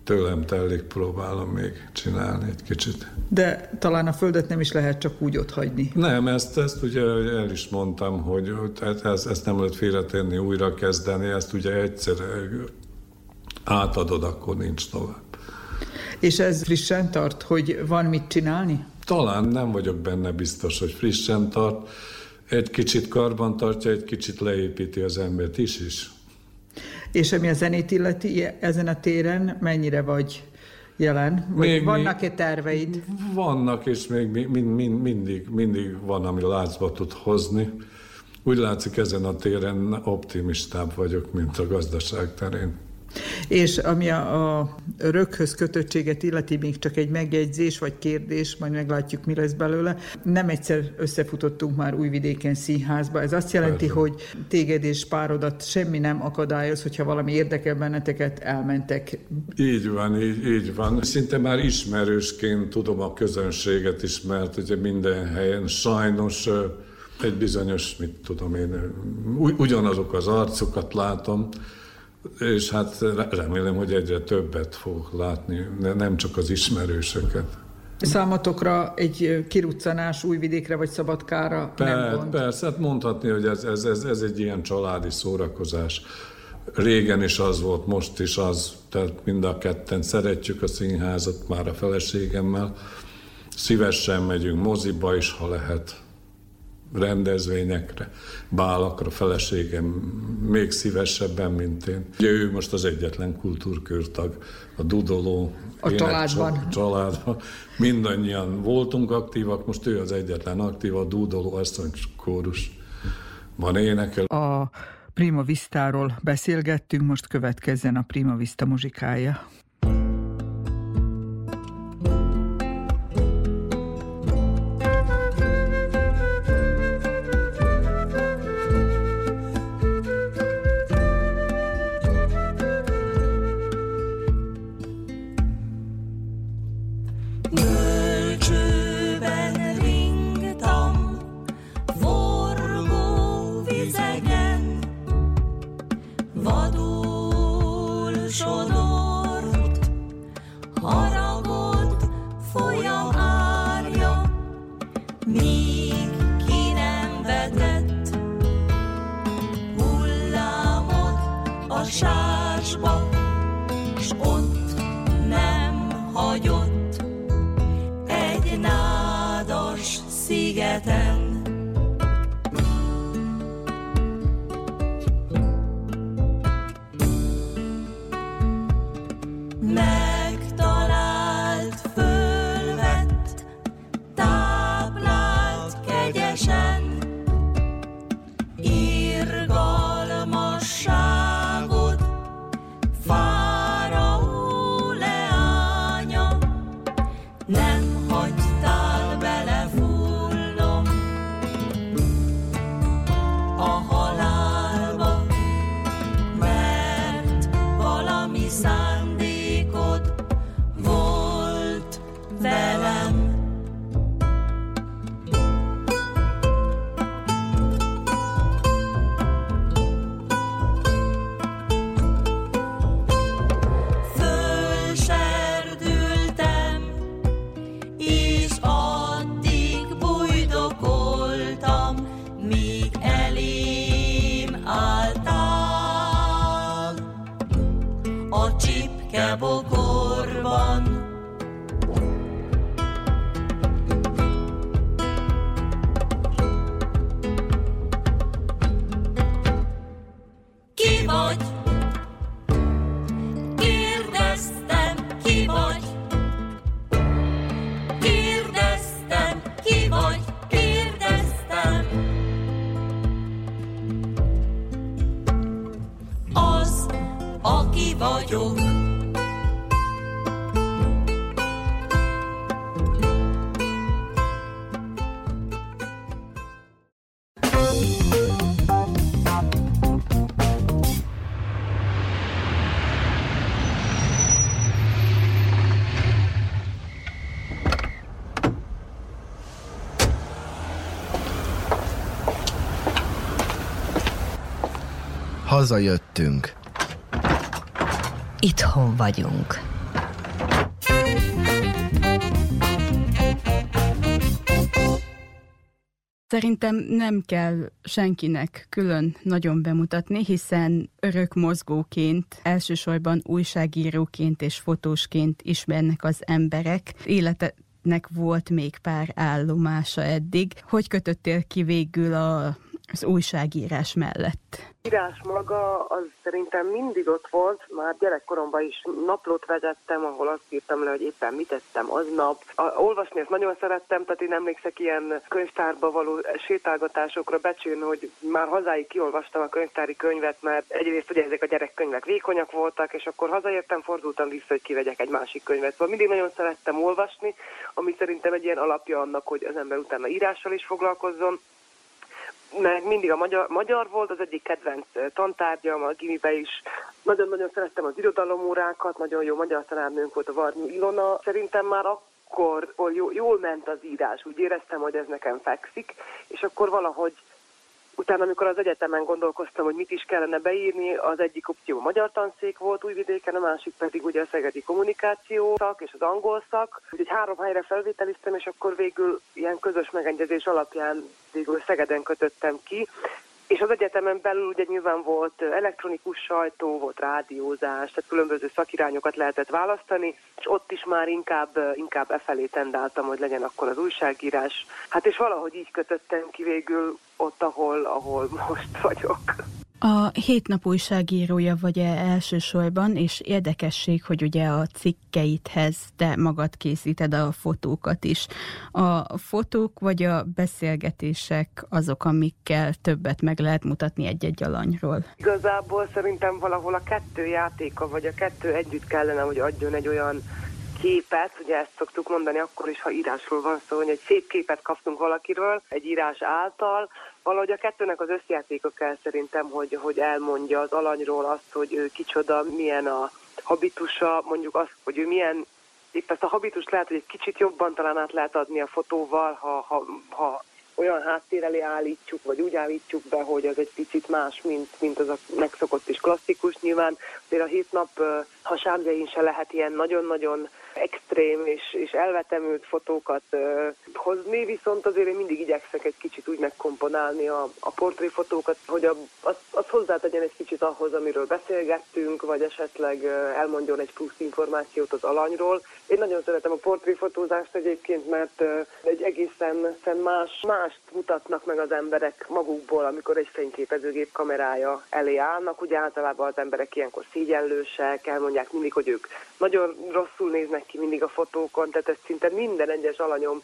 tőlem telik, próbálom még csinálni egy kicsit. De talán a földet nem is lehet csak úgy ott hagyni. Nem, ezt, ezt ugye el is mondtam, hogy ezt, ezt nem lehet félretenni, újra kezdeni, ezt ugye egyszer átadod, akkor nincs tovább. És ez frissen tart, hogy van mit csinálni? Talán nem vagyok benne biztos, hogy frissen tart. Egy kicsit karban tartja, egy kicsit leépíti az embert is is. És ami a zenét illeti, ezen a téren mennyire vagy jelen? Még vannak-e terveid? Vannak, és még mind, mind, mindig, mindig van, ami látsba tud hozni. Úgy látszik, ezen a téren optimistább vagyok, mint a gazdaság terén. És ami a, a röghöz kötöttséget illeti, még csak egy megjegyzés vagy kérdés, majd meglátjuk, mi lesz belőle. Nem egyszer összefutottunk már Újvidéken színházba. Ez azt jelenti, Persze. hogy téged és párodat semmi nem akadályoz, hogyha valami érdekel benneteket, elmentek. Így van, így, így van. Szinte már ismerősként tudom a közönséget is, mert ugye minden helyen sajnos egy bizonyos, mit tudom én, ugyanazok az arcokat látom, és hát remélem, hogy egyre többet fogok látni, de nem csak az ismerősöket. Számotokra egy kiruccanás újvidékre vagy szabadkára per, nem gond? Persze, hát mondhatni, hogy ez, ez, ez, ez egy ilyen családi szórakozás. Régen is az volt, most is az, tehát mind a ketten szeretjük a színházat, már a feleségemmel. Szívesen megyünk moziba is, ha lehet rendezvényekre, bálakra, feleségem még szívesebben, mint én. Ugye ő most az egyetlen kultúrkörtag, a Dudoló a családban. családban. Mindannyian voltunk aktívak, most ő az egyetlen aktív, a Dudoló asszony kórus van énekel. A Prima Vistáról beszélgettünk, most következzen a Prima Vista muzsikája. Hazajöttünk. Itthon vagyunk. Szerintem nem kell senkinek külön nagyon bemutatni, hiszen örök mozgóként, elsősorban újságíróként és fotósként ismernek az emberek. Életnek volt még pár állomása eddig. Hogy kötöttél ki végül a az újságírás mellett? Írás maga az szerintem mindig ott volt, már gyerekkoromban is naplót vezettem, ahol azt írtam le, hogy éppen mit tettem aznap. A, olvasni ezt nagyon szerettem, tehát én emlékszek ilyen könyvtárba való sétálgatásokra becsülni, hogy már hazáig kiolvastam a könyvtári könyvet, mert egyrészt ugye ezek a gyerekkönyvek vékonyak voltak, és akkor hazaértem, fordultam vissza, hogy kivegyek egy másik könyvet. Szóval mindig nagyon szerettem olvasni, ami szerintem egy ilyen alapja annak, hogy az ember utána írással is foglalkozzon meg mindig a magyar, magyar volt, az egyik kedvenc tantárgyam, a gimibe is. Nagyon-nagyon szerettem az irodalomórákat, nagyon jó magyar tanárnőnk volt a Varnyi Ilona. Szerintem már akkor jól ment az írás, úgy éreztem, hogy ez nekem fekszik, és akkor valahogy Utána, amikor az egyetemen gondolkoztam, hogy mit is kellene beírni, az egyik opció magyar tanszék volt Újvidéken, a másik pedig ugye a szegedi kommunikáció szak és az angol szak. Úgyhogy három helyre felvételiztem, és akkor végül ilyen közös megegyezés alapján végül Szegeden kötöttem ki, és az egyetemen belül ugye nyilván volt elektronikus sajtó, volt rádiózás, tehát különböző szakirányokat lehetett választani, és ott is már inkább, inkább e felé tendáltam, hogy legyen akkor az újságírás. Hát és valahogy így kötöttem ki végül ott, ahol, ahol most vagyok. A hétnap újságírója vagy -e elsősorban, és érdekesség, hogy ugye a cikkeidhez te magad készíted a fotókat is. A fotók vagy a beszélgetések azok, amikkel többet meg lehet mutatni egy-egy alanyról? Igazából szerintem valahol a kettő játéka, vagy a kettő együtt kellene, hogy adjon egy olyan képet, ugye ezt szoktuk mondani akkor is, ha írásról van szó, hogy egy szép képet kaptunk valakiről, egy írás által, valahogy a kettőnek az összjátéka kell szerintem, hogy, hogy elmondja az alanyról azt, hogy ő kicsoda, milyen a habitusa, mondjuk azt, hogy ő milyen épp ezt a habitust lehet, hogy egy kicsit jobban talán át lehet adni a fotóval, ha, ha, ha olyan háttér elé állítjuk, vagy úgy állítjuk be, hogy az egy picit más, mint, mint az a megszokott és klasszikus. Nyilván azért a hét nap hasábjain se lehet ilyen nagyon-nagyon extrém és, és elvetemült fotókat uh, hozni, viszont azért én mindig igyekszek egy kicsit úgy megkomponálni a, a portréfotókat, hogy a, az, az hozzátegyen egy kicsit ahhoz, amiről beszélgettünk, vagy esetleg elmondjon egy plusz információt az alanyról. Én nagyon szeretem a portréfotózást egyébként, mert egy egészen más, mást mutatnak meg az emberek magukból, amikor egy fényképezőgép kamerája elé állnak. Ugye általában az emberek ilyenkor szígyellősek, elmondják mindig, hogy ők nagyon rosszul néznek ki mindig a fotókon, tehát ezt szinte minden egyes alanyom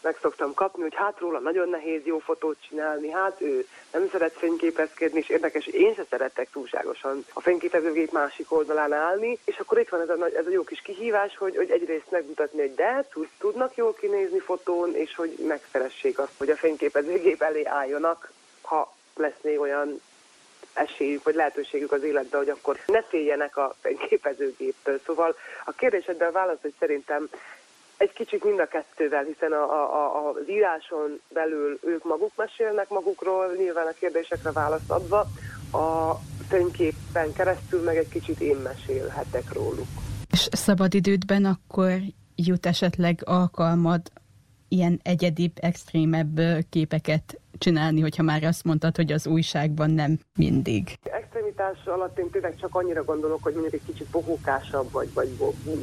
meg szoktam kapni, hogy hát róla nagyon nehéz jó fotót csinálni, hát ő nem szeret fényképezkedni, és érdekes, hogy én se szeretek túlságosan a fényképezőgép másik oldalán állni, és akkor itt van ez a, ez a jó kis kihívás, hogy, hogy egyrészt megmutatni, hogy de tudnak jól kinézni fotón, és hogy megszeressék azt, hogy a fényképezőgép elé álljonak, ha lesz még olyan esélyük, vagy lehetőségük az életben, hogy akkor ne féljenek a fényképezőgéptől. Szóval a kérdésedben a válasz, hogy szerintem egy kicsit mind a kettővel, hiszen a, a, az íráson belül ők maguk mesélnek magukról, nyilván a kérdésekre választ adva, a fényképen keresztül meg egy kicsit én mesélhetek róluk. És szabadidődben akkor jut esetleg alkalmad ilyen egyedibb, extrémebb képeket csinálni, hogyha már azt mondtad, hogy az újságban nem mindig? Extremitás alatt én tényleg csak annyira gondolok, hogy mondjuk egy kicsit bohókásabb, vagy, vagy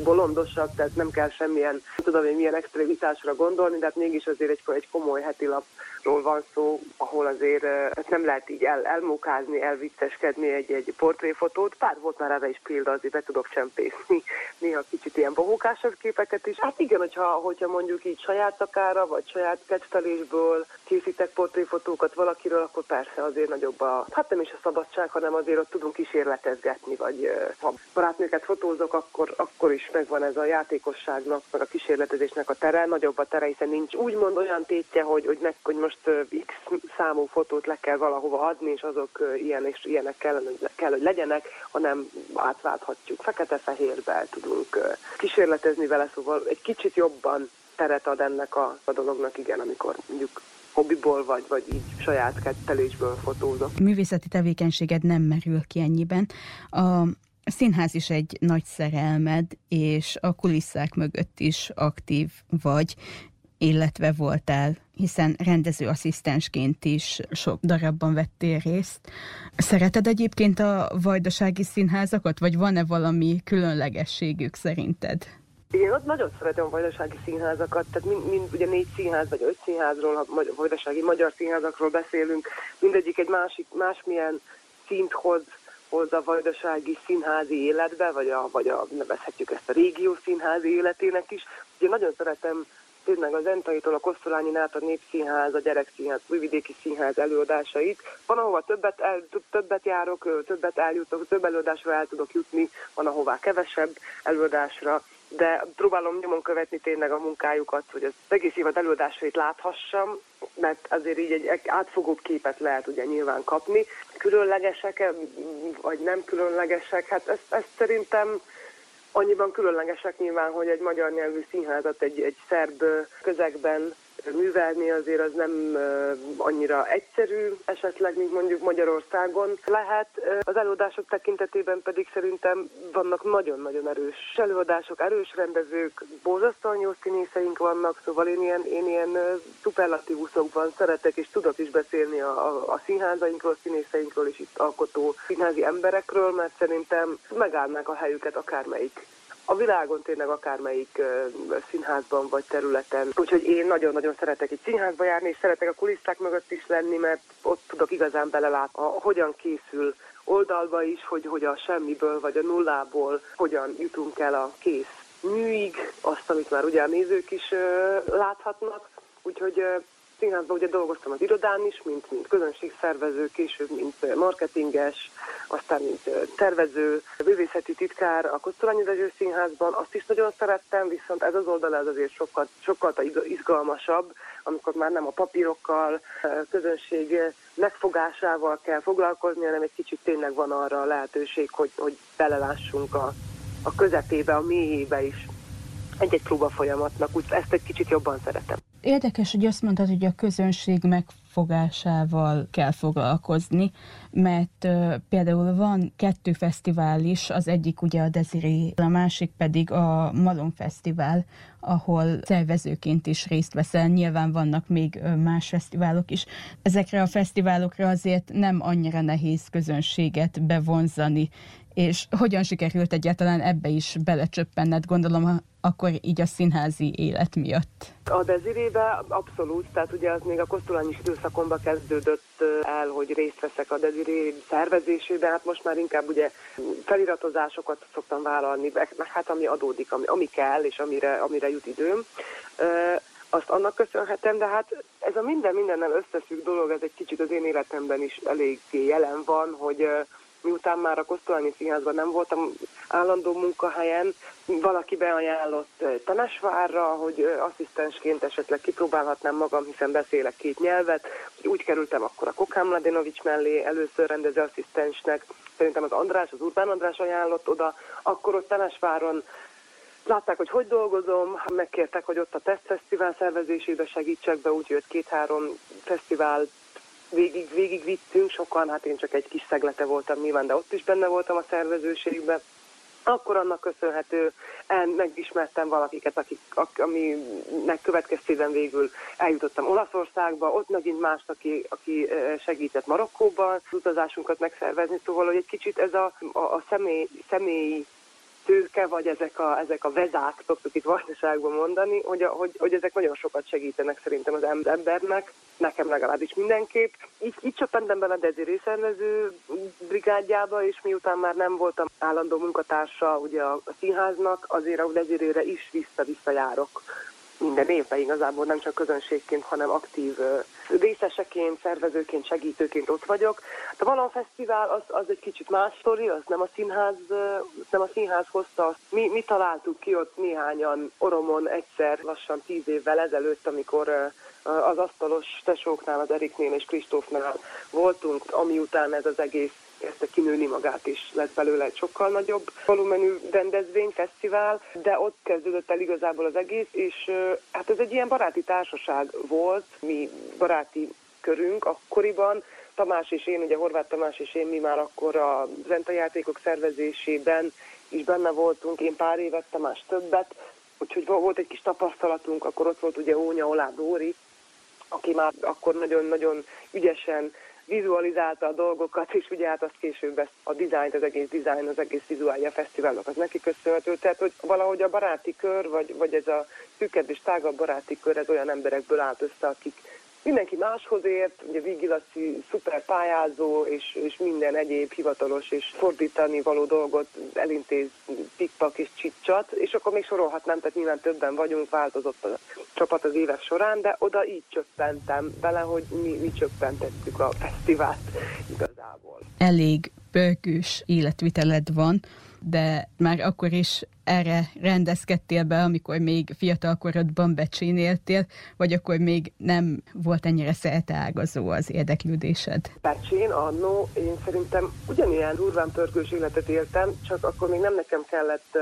bolondosabb, tehát nem kell semmilyen, nem tudom hogy milyen extremitásra gondolni, de hát mégis azért egy, egy komoly heti lapról van szó, ahol azért nem lehet így el, elmukázni, elvicceskedni egy, egy portréfotót. Pár volt már erre is példa, azért be tudok csempészni néha kicsit ilyen bohókásabb képeket is. Hát igen, hogyha, hogyha mondjuk így saját szakára, vagy saját kecselésből készítek portréfotókat valakiről, akkor persze azért nagyobb a, hát nem is a szabadság, hanem azért ott tudunk kísérletezgetni, vagy ha barátnőket fotózok, akkor, akkor is megvan ez a játékosságnak, meg a kísérletezésnek a tere, nagyobb a tere, hiszen nincs úgymond olyan tétje, hogy, hogy, ne, hogy most x számú fotót le kell valahova adni, és azok ilyen és ilyenek kell, kell hogy legyenek, hanem átválthatjuk. Fekete-fehérbe tudunk kísérletezni vele, szóval egy kicsit jobban teret ad ennek a, a dolognak, igen, amikor mondjuk hobbiból vagy, vagy így saját kettelésből fotózok. Művészeti tevékenységed nem merül ki ennyiben. A színház is egy nagy szerelmed, és a kulisszák mögött is aktív vagy, illetve voltál, hiszen rendezőasszisztensként is sok darabban vettél részt. Szereted egyébként a vajdasági színházakat, vagy van-e valami különlegességük szerinted? Én ott nagyon szeretem a vajdasági színházakat, tehát mind, mind ugye négy színház vagy öt színházról, ha vajdasági magyar színházakról beszélünk, mindegyik egy másik, másmilyen szint hoz, hoz a vajdasági színházi életbe, vagy, a, vagy a, nevezhetjük ezt a régió színházi életének is. Ugye nagyon szeretem tényleg az Entaitól a Kosztolányi át a Népszínház, a Gyerekszínház, Újvidéki Színház előadásait. Van, ahova többet, el, többet járok, többet eljutok, több előadásra el tudok jutni, van, ahová kevesebb előadásra de próbálom nyomon követni tényleg a munkájukat, hogy az egész évad előadásait láthassam, mert azért így egy átfogóbb képet lehet ugye nyilván kapni. Különlegesek vagy nem különlegesek, hát ezt, ezt szerintem annyiban különlegesek nyilván, hogy egy magyar nyelvű színházat egy, egy szerb közegben művelni azért az nem annyira egyszerű, esetleg, mint mondjuk Magyarországon lehet. Az előadások tekintetében pedig szerintem vannak nagyon-nagyon erős előadások, erős rendezők, borzasztóan jó színészeink vannak, szóval én ilyen, én ilyen szuperlatívuszokban szeretek és tudok is beszélni a, a, a színházainkról, színészeinkről és itt alkotó színházi emberekről, mert szerintem megállnák a helyüket akármelyik a világon tényleg akármelyik színházban vagy területen. Úgyhogy én nagyon-nagyon szeretek egy színházba járni, és szeretek a kulisszák mögött is lenni, mert ott tudok igazán belelátni, hogyan készül oldalba is, hogy, hogy a semmiből vagy a nullából hogyan jutunk el a kész műig, azt, amit már ugye a nézők is uh, láthatnak. Úgyhogy uh, színházban ugye dolgoztam az irodán is, mint, mint közönségszervező, később mint marketinges, aztán mint tervező, bővészeti titkár a Kosztolányi Dezső Színházban, azt is nagyon szerettem, viszont ez az oldal ez azért sokkal, sokkal izgalmasabb, amikor már nem a papírokkal, közönség megfogásával kell foglalkozni, hanem egy kicsit tényleg van arra a lehetőség, hogy, hogy belelássunk a, a közepébe, a mélyébe is egy-egy próba folyamatnak, úgy ezt egy kicsit jobban szeretem. Érdekes, hogy azt mondtad, hogy a közönség megfogásával kell foglalkozni, mert uh, például van kettő fesztivál is, az egyik ugye a Desiree, a másik pedig a Malon Fesztivál, ahol szervezőként is részt veszel. Nyilván vannak még más fesztiválok is. Ezekre a fesztiválokra azért nem annyira nehéz közönséget bevonzani, és hogyan sikerült egyáltalán ebbe is belecsöppenned, gondolom, akkor így a színházi élet miatt? A Dezirébe abszolút, tehát ugye az még a kosztolányi időszakomban kezdődött el, hogy részt veszek a Deziré szervezésében, hát most már inkább ugye feliratozásokat szoktam vállalni, meg hát ami adódik, ami, ami kell, és amire, amire jut időm. Azt annak köszönhetem, de hát ez a minden mindennel összefügg dolog, ez egy kicsit az én életemben is elég jelen van, hogy miután már a Kosztolányi Színházban nem voltam állandó munkahelyen, valaki beajánlott Temesvárra, hogy asszisztensként esetleg kipróbálhatnám magam, hiszen beszélek két nyelvet. Úgy kerültem akkor a Kokám Mladenovics mellé először rendező asszisztensnek, szerintem az András, az Urbán András ajánlott oda, akkor ott Temesváron látták, hogy hogy dolgozom, megkértek, hogy ott a tesztfesztivál szervezésébe segítsek be, úgyhogy két-három fesztivál végig, végig vittünk, sokan, hát én csak egy kis szeglete voltam nyilván, de ott is benne voltam a szervezőségben. Akkor annak köszönhető, megismertem valakiket, akik, aminek következtében végül eljutottam Olaszországba, ott megint más, aki, aki segített Marokkóban az utazásunkat megszervezni, szóval hogy egy kicsit ez a, a, a személy, személyi tőke, vagy ezek a, ezek a vezák, szoktuk itt vajdaságban mondani, hogy, hogy, hogy ezek nagyon sokat segítenek szerintem az embernek, nekem legalábbis mindenképp. Így, így csöppentem bele a Deziré szervező brigádjába, és miután már nem voltam állandó munkatársa ugye a, a színháznak, azért a Dezirére is vissza-vissza járok minden évben igazából nem csak közönségként, hanem aktív részeseként, szervezőként, segítőként ott vagyok. A Valon Fesztivál az, az egy kicsit más sztori, az nem a színház, nem a színház hozta. Mi, mi találtuk ki ott néhányan Oromon egyszer lassan tíz évvel ezelőtt, amikor az asztalos tesóknál, az Eriknél és Kristófnál voltunk, ami után ez az egész kezdte kinőni magát, és lett belőle egy sokkal nagyobb volumenű rendezvény, fesztivál, de ott kezdődött el igazából az egész, és hát ez egy ilyen baráti társaság volt, mi baráti körünk akkoriban, Tamás és én, ugye Horváth Tamás és én, mi már akkor a játékok szervezésében is benne voltunk, én pár évet, Tamás többet, úgyhogy volt egy kis tapasztalatunk, akkor ott volt ugye Ónya Olá Dóri, aki már akkor nagyon-nagyon ügyesen vizualizálta a dolgokat, és ugye hát azt később a dizájnt, az egész dizájn, az egész vizuálja a fesztiválnak, az neki köszönhető. Tehát, hogy valahogy a baráti kör, vagy, vagy ez a szűkebb és tágabb baráti kör, ez olyan emberekből állt össze, akik mindenki máshoz ért, ugye Vigi Laci szuper pályázó, és, és minden egyéb hivatalos és fordítani való dolgot elintéz pikpak és csicsat, és akkor még sorolhatnám, tehát nyilván többen vagyunk, változott a csapat az évek során, de oda így csöppentem bele, hogy mi, mi csöppentettük a fesztivált igazából. Elég pörgős életviteled van, de már akkor is erre rendezkedtél be, amikor még fiatal korodban becsénéltél, vagy akkor még nem volt ennyire ágazó az érdeklődésed? Becsén, annó, én szerintem ugyanilyen durván pörgős életet éltem, csak akkor még nem nekem kellett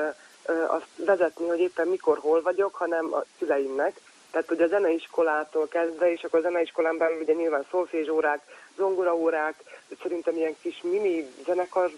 azt vezetni, hogy éppen mikor, hol vagyok, hanem a szüleimnek. Tehát ugye a zeneiskolától kezdve, és akkor a zeneiskolán belül ugye nyilván szolfézsórák, zongoraórák, szerintem ilyen kis mini zenekar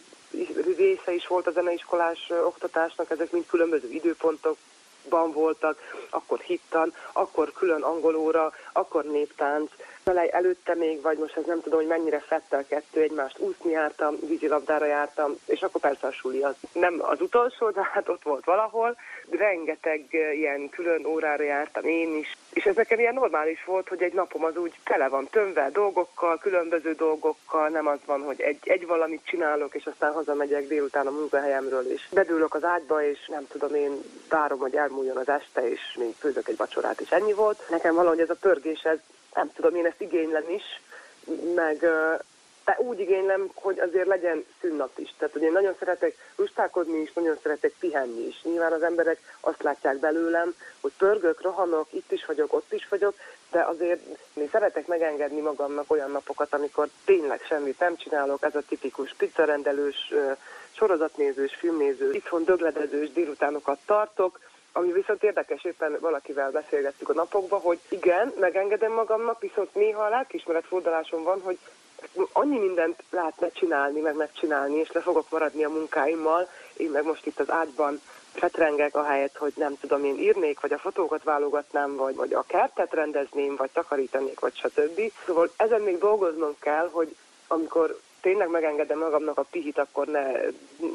része is volt a zeneiskolás oktatásnak, ezek mind különböző időpontokban voltak, akkor hittan, akkor külön angolóra, akkor néptánc. Felej előtte még, vagy most ez nem tudom, hogy mennyire fette a kettő egymást, úszni jártam, vízilabdára jártam, és akkor persze a suli az nem az utolsó, de hát ott volt valahol. Rengeteg ilyen külön órára jártam én is, és ez nekem ilyen normális volt, hogy egy napom az úgy tele van tömve dolgokkal, különböző dolgokkal, nem az van, hogy egy, egy valamit csinálok, és aztán hazamegyek délután a munkahelyemről, és bedőlök az ágyba, és nem tudom, én várom, hogy elmúljon az este, és még főzök egy vacsorát, és ennyi volt. Nekem valahogy ez a pörgés, ez nem tudom, én ezt igénylem is, meg de úgy igénylem, hogy azért legyen szünnap is. Tehát, hogy én nagyon szeretek lustálkodni is, nagyon szeretek pihenni is. Nyilván az emberek azt látják belőlem, hogy pörgök, rohanok, itt is vagyok, ott is vagyok, de azért én szeretek megengedni magamnak olyan napokat, amikor tényleg semmit nem csinálok, ez a tipikus pizzarendelős, sorozatnézős, filmnéző, itthon dögledezős délutánokat tartok, ami viszont érdekes, éppen valakivel beszélgettük a napokban, hogy igen, megengedem magamnak, viszont néha a lelkismeret forduláson van, hogy annyi mindent lehetne csinálni, meg megcsinálni, és le fogok maradni a munkáimmal, én meg most itt az ágyban fetrengek ahelyett, hogy nem tudom, én írnék, vagy a fotókat válogatnám, vagy, vagy a kertet rendezném, vagy takarítanék, vagy stb. Szóval ezen még dolgoznom kell, hogy amikor tényleg megengedem magamnak a pihit, akkor ne,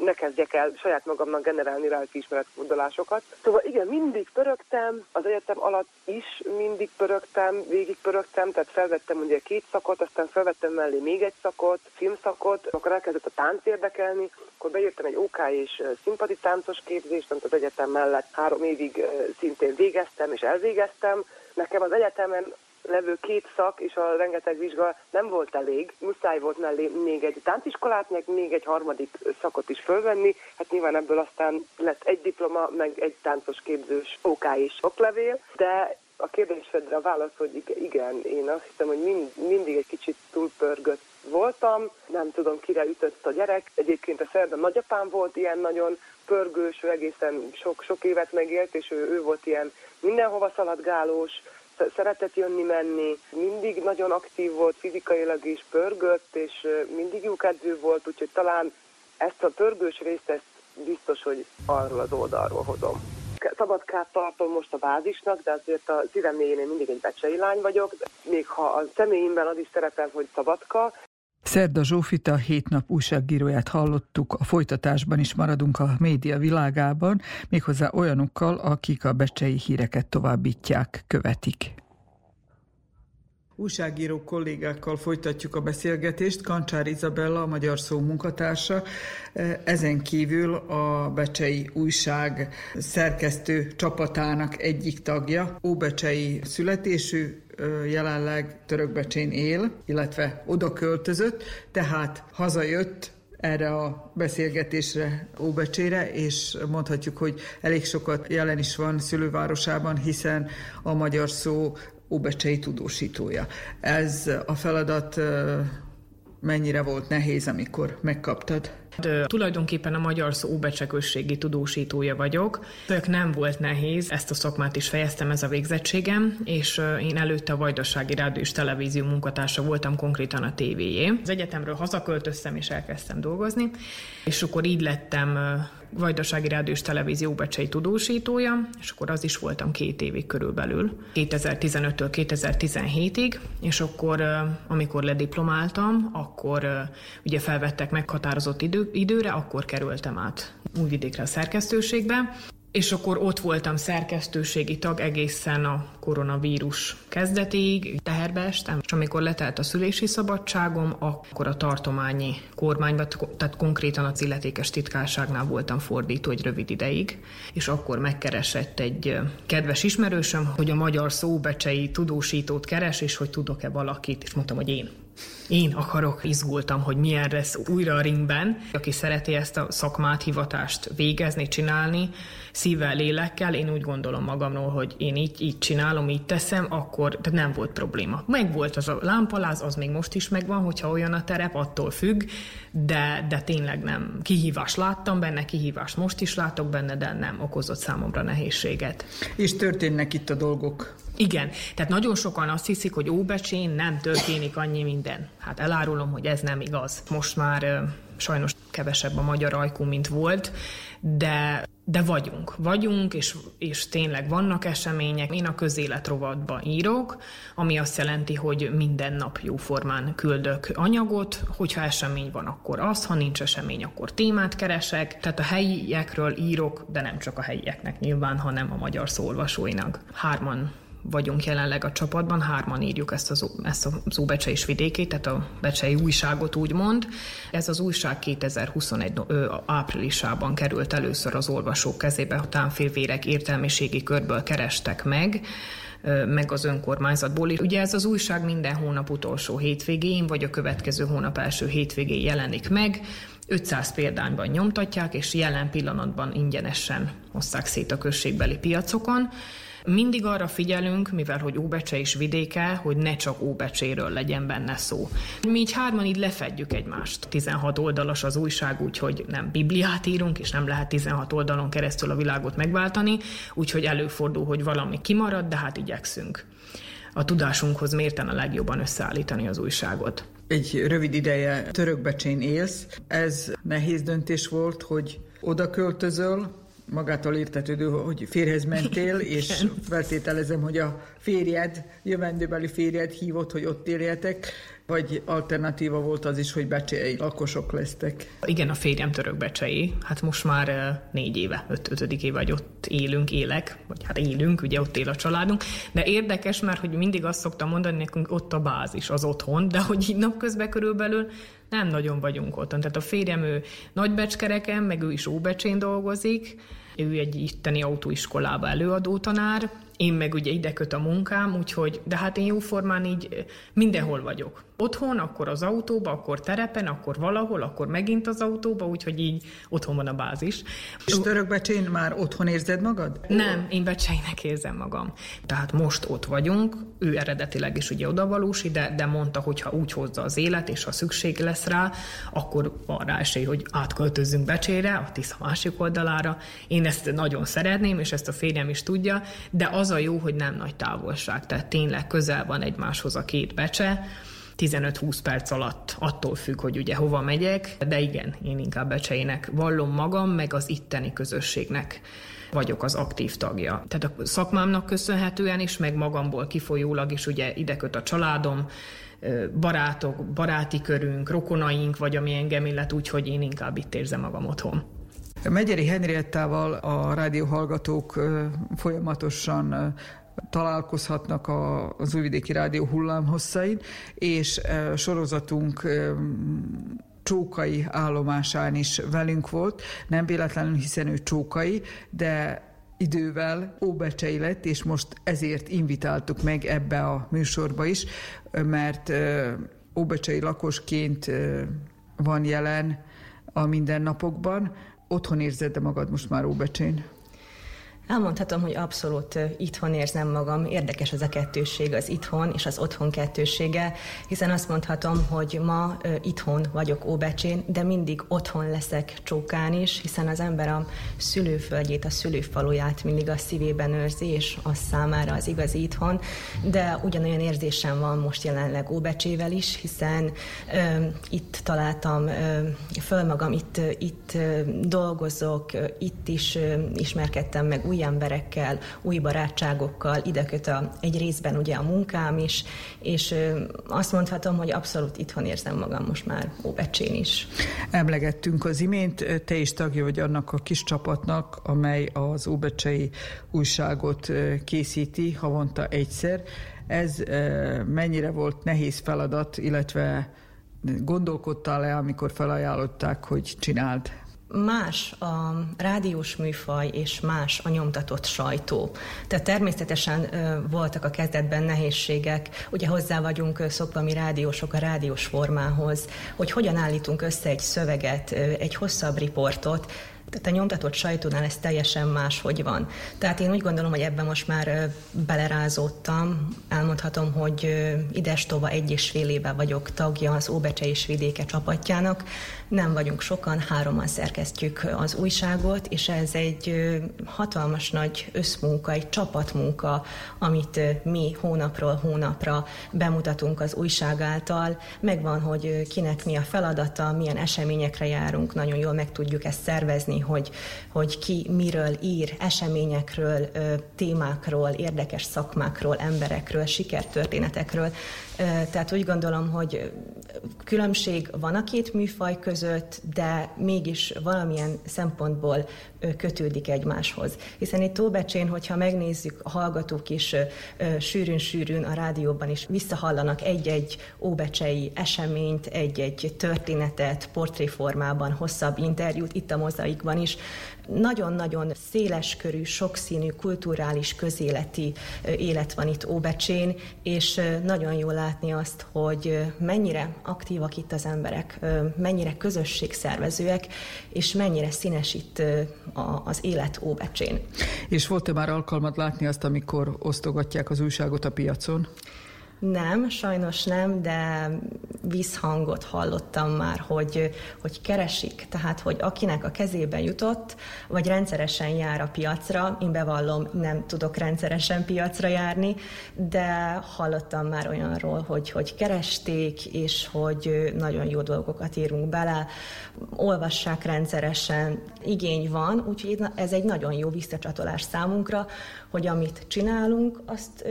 ne kezdjek el saját magamnak generálni lelkiismeretfordulásokat. Szóval igen, mindig pörögtem, az egyetem alatt is mindig pörögtem, végig pörögtem, tehát felvettem ugye két szakot, aztán felvettem mellé még egy szakot, filmszakot, akkor elkezdett a tánc érdekelni, akkor beírtam egy OK és szimpati táncos képzést, amit az egyetem mellett három évig szintén végeztem és elvégeztem. Nekem az egyetemen levő két szak és a rengeteg vizsga nem volt elég. Muszáj volt mellé még egy tánciskolát, meg még egy harmadik szakot is fölvenni. Hát nyilván ebből aztán lett egy diploma, meg egy táncos képzős OK és oklevél, de a kérdésedre a válasz, hogy igen, én azt hiszem, hogy mind, mindig egy kicsit túlpörgött voltam, nem tudom, kire ütött a gyerek. Egyébként a szerda nagyapám volt ilyen nagyon pörgős, ő egészen sok, sok évet megélt, és ő, ő volt ilyen mindenhova szaladgálós, szeretett jönni-menni, mindig nagyon aktív volt, fizikailag is pörgött, és mindig jókedvű volt, úgyhogy talán ezt a pörgős részt ezt biztos, hogy arról az oldalról hozom. Szabadkát tartom most a bázisnak, de azért a szívem én mindig egy becsei lány vagyok, még ha a személyimben az is szerepel, hogy Szabadka, Szerda Zsófita hét nap újságíróját hallottuk, a folytatásban is maradunk a média világában, méghozzá olyanokkal, akik a becsei híreket továbbítják, követik. Újságíró kollégákkal folytatjuk a beszélgetést. Kancsár Izabella, a Magyar Szó munkatársa, ezen kívül a Becsei Újság szerkesztő csapatának egyik tagja, óbecsei születésű, jelenleg Törökbecsén él, illetve oda költözött, tehát hazajött erre a beszélgetésre Óbecsére, és mondhatjuk, hogy elég sokat jelen is van szülővárosában, hiszen a magyar szó Óbecsei tudósítója. Ez a feladat mennyire volt nehéz, amikor megkaptad? De tulajdonképpen a magyar szó becsekősségi tudósítója vagyok. Tök nem volt nehéz, ezt a szakmát is fejeztem, ez a végzettségem, és én előtte a Vajdasági Rádió és Televízió munkatársa voltam konkrétan a tévéjé. Az egyetemről hazaköltöztem és elkezdtem dolgozni, és akkor így lettem Vajdasági Rádió és Televízió becsei tudósítója, és akkor az is voltam két évig körülbelül, 2015-től 2017-ig, és akkor, amikor lediplomáltam, akkor ugye felvettek meghatározott idő, időre, akkor kerültem át Újvidékre a szerkesztőségbe, és akkor ott voltam szerkesztőségi tag egészen a koronavírus kezdetéig, teherbe estem, és amikor letelt a szülési szabadságom, akkor a tartományi kormányban, tehát konkrétan a illetékes titkárságnál voltam fordító egy rövid ideig, és akkor megkeresett egy kedves ismerősöm, hogy a magyar szóbecsei tudósítót keres, és hogy tudok-e valakit, és mondtam, hogy én én akarok, izgultam, hogy milyen lesz újra a ringben. Aki szereti ezt a szakmát, hivatást végezni, csinálni, szívvel, lélekkel, én úgy gondolom magamról, hogy én így, így csinálom, így teszem, akkor de nem volt probléma. Meg volt az a lámpaláz, az még most is megvan, hogyha olyan a terep, attól függ, de, de tényleg nem. Kihívást láttam benne, kihívást most is látok benne, de nem okozott számomra nehézséget. És történnek itt a dolgok Igen, tehát nagyon sokan azt hiszik, hogy Óbecsén nem történik annyi minden. Hát elárulom, hogy ez nem igaz. Most már sajnos kevesebb a magyar ajkú, mint volt, de de vagyunk, vagyunk, és, és tényleg vannak események. Én a közélet rovatba írok, ami azt jelenti, hogy minden nap jóformán küldök anyagot, hogyha esemény van, akkor az, ha nincs esemény, akkor témát keresek. Tehát a helyiekről írok, de nem csak a helyieknek nyilván, hanem a magyar szolvasóinak. Hárman vagyunk jelenleg a csapatban, hárman írjuk ezt az, ezt az Óbecsei vidékét, tehát a becsei újságot úgymond. Ez az újság 2021 ö, áprilisában került először az olvasók kezébe, a tánfélvérek értelmiségi körből kerestek meg, meg az önkormányzatból. Ugye ez az újság minden hónap utolsó hétvégén, vagy a következő hónap első hétvégén jelenik meg, 500 példányban nyomtatják, és jelen pillanatban ingyenesen osszák szét a községbeli piacokon. Mindig arra figyelünk, mivel hogy Óbecse is vidéke, hogy ne csak Óbecséről legyen benne szó. Mi így hárman így lefedjük egymást. 16 oldalas az újság, úgyhogy nem Bibliát írunk, és nem lehet 16 oldalon keresztül a világot megváltani, úgyhogy előfordul, hogy valami kimarad, de hát igyekszünk a tudásunkhoz mérten a legjobban összeállítani az újságot. Egy rövid ideje törökbecsén élsz. Ez nehéz döntés volt, hogy oda költözöl, magától értetődő, hogy férhez mentél, és feltételezem, hogy a férjed, jövendőbeli férjed hívott, hogy ott éljetek, vagy alternatíva volt az is, hogy becsei lakosok lesztek? Igen, a férjem török becsei. Hát most már négy éve, öt, ötödik éve, vagy ott élünk, élek, vagy hát élünk, ugye ott él a családunk. De érdekes, mert hogy mindig azt szoktam mondani, nekünk ott a bázis, az otthon, de hogy így napközben körülbelül nem nagyon vagyunk otthon. Tehát a férjem ő nagybecskereken, meg ő is Óbecsén dolgozik, ő egy itteni autóiskolába előadó tanár, én meg ugye ide köt a munkám, úgyhogy, de hát én jóformán így mindenhol vagyok otthon, akkor az autóba, akkor terepen, akkor valahol, akkor megint az autóba, úgyhogy így otthon van a bázis. És Törökbecsén már otthon érzed magad? Nem, én Becseinek érzem magam. Tehát most ott vagyunk, ő eredetileg is ugye odavalós de, de mondta, hogy ha úgy hozza az élet, és ha szükség lesz rá, akkor van rá esély, hogy átköltözzünk Becsére, a Tisza másik oldalára. Én ezt nagyon szeretném, és ezt a férjem is tudja, de az a jó, hogy nem nagy távolság, tehát tényleg közel van egymáshoz a két Becse, 15-20 perc alatt, attól függ, hogy ugye hova megyek, de igen, én inkább becseinek vallom magam, meg az itteni közösségnek vagyok az aktív tagja. Tehát a szakmámnak köszönhetően is, meg magamból kifolyólag is ugye ide köt a családom, barátok, baráti körünk, rokonaink, vagy ami engem illet, úgyhogy én inkább itt érzem magam otthon. Megyeri Henriettával a rádióhallgatók folyamatosan találkozhatnak a, az Újvidéki Rádió hullámhosszain, és sorozatunk csókai állomásán is velünk volt, nem véletlenül, hiszen ő csókai, de idővel óbecsei lett, és most ezért invitáltuk meg ebbe a műsorba is, mert óbecsei lakosként van jelen a mindennapokban. Otthon érzed magad most már Óbecsén? Elmondhatom, hogy abszolút itthon érzem magam. Érdekes ez a kettősség, az itthon és az otthon kettősége, hiszen azt mondhatom, hogy ma itthon vagyok Óbecsén, de mindig otthon leszek Csókán is, hiszen az ember a szülőföldjét, a szülőfaluját mindig a szívében őrzi, és az számára az igazi itthon, de ugyanolyan érzésem van most jelenleg Óbecsével is, hiszen ö, itt találtam ö, föl magam, itt, itt ö, dolgozok, itt is ö, ismerkedtem meg új új emberekkel, új barátságokkal, ide köt a, egy részben ugye a munkám is, és azt mondhatom, hogy abszolút itthon érzem magam most már Óbecsén is. Emlegettünk az imént, te is tagja vagy annak a kis csapatnak, amely az Óbecsei újságot készíti havonta egyszer. Ez mennyire volt nehéz feladat, illetve gondolkodtál-e, amikor felajánlották, hogy csináld? Más a rádiós műfaj, és más a nyomtatott sajtó. Tehát természetesen voltak a kezdetben nehézségek, ugye hozzá vagyunk szokva mi rádiósok a rádiós formához, hogy hogyan állítunk össze egy szöveget, egy hosszabb riportot, Tehát a nyomtatott sajtónál ez teljesen más, hogy van. Tehát én úgy gondolom, hogy ebben most már belerázódtam. Elmondhatom, hogy idestova egy és fél éve vagyok tagja az Óbecse és Vidéke csapatjának. Nem vagyunk sokan, hároman szerkesztjük az újságot, és ez egy hatalmas nagy összmunka, egy csapatmunka, amit mi hónapról hónapra bemutatunk az újság által. Megvan, hogy kinek mi a feladata, milyen eseményekre járunk, nagyon jól meg tudjuk ezt szervezni, hogy, hogy ki miről ír, eseményekről, témákról, érdekes szakmákról, emberekről, sikertörténetekről. Tehát úgy gondolom, hogy különbség van a két műfaj között, de mégis valamilyen szempontból kötődik egymáshoz. Hiszen itt Tóbecsén, hogyha megnézzük, a hallgatók is sűrűn-sűrűn a rádióban is visszahallanak egy-egy óbecsei eseményt, egy-egy történetet, portréformában, hosszabb interjút, itt a mozaikban is, nagyon-nagyon széleskörű, sokszínű, kulturális, közéleti élet van itt Óbecsén, és nagyon jól látni azt, hogy mennyire aktívak itt az emberek, mennyire közösségszervezőek, és mennyire színes itt az élet Óbecsén. És volt-e már alkalmad látni azt, amikor osztogatják az újságot a piacon? Nem, sajnos nem, de vízhangot hallottam már, hogy, hogy keresik, tehát hogy akinek a kezébe jutott, vagy rendszeresen jár a piacra, én bevallom, nem tudok rendszeresen piacra járni, de hallottam már olyanról, hogy, hogy keresték, és hogy nagyon jó dolgokat írunk bele, olvassák rendszeresen, igény van, úgyhogy ez egy nagyon jó visszacsatolás számunkra, hogy amit csinálunk, azt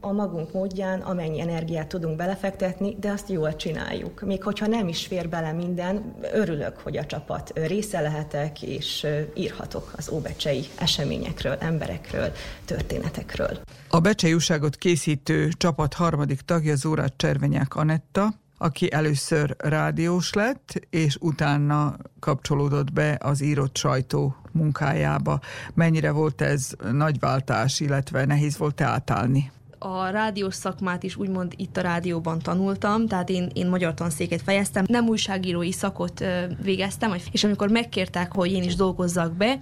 a magunk módján, amennyi energiát tudunk belefektetni, de azt jól csináljuk. Még hogyha nem is fér bele minden, örülök, hogy a csapat része lehetek, és írhatok az óbecsei eseményekről, emberekről, történetekről. A Becsei újságot készítő csapat harmadik tagja Zórát Cservenyák Anetta, aki először rádiós lett, és utána kapcsolódott be az írott sajtó munkájába. Mennyire volt ez nagy váltás, illetve nehéz volt átállni? A rádiós szakmát is úgymond itt a rádióban tanultam, tehát én, én magyar tanszéket fejeztem, nem újságírói szakot végeztem, és amikor megkértek, hogy én is dolgozzak be,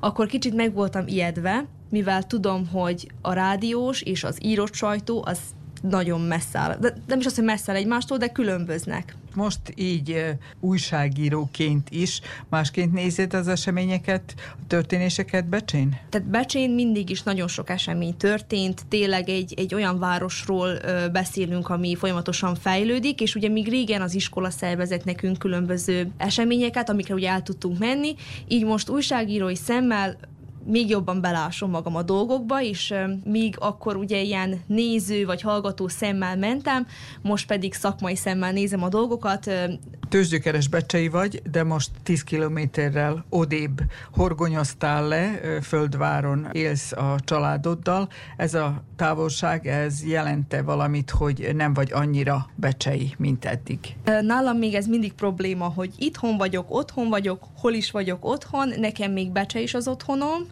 akkor kicsit meg voltam ijedve, mivel tudom, hogy a rádiós és az írott sajtó az nagyon messze áll. De nem is azt, hogy messze áll egymástól, de különböznek. Most így újságíróként is másként nézed az eseményeket, a történéseket Becsén? Tehát Becsén mindig is nagyon sok esemény történt, tényleg egy, egy olyan városról beszélünk, ami folyamatosan fejlődik, és ugye még régen az iskola szervezett nekünk különböző eseményeket, amikre ugye el tudtunk menni, így most újságírói szemmel még jobban belásom magam a dolgokba, és míg akkor ugye ilyen néző vagy hallgató szemmel mentem, most pedig szakmai szemmel nézem a dolgokat. Tőzsgyökeres becsei vagy, de most 10 kilométerrel odébb horgonyoztál le, Földváron élsz a családoddal. Ez a távolság, ez jelente valamit, hogy nem vagy annyira becsei, mint eddig? Nálam még ez mindig probléma, hogy itthon vagyok, otthon vagyok, hol is vagyok otthon, nekem még becse is az otthonom,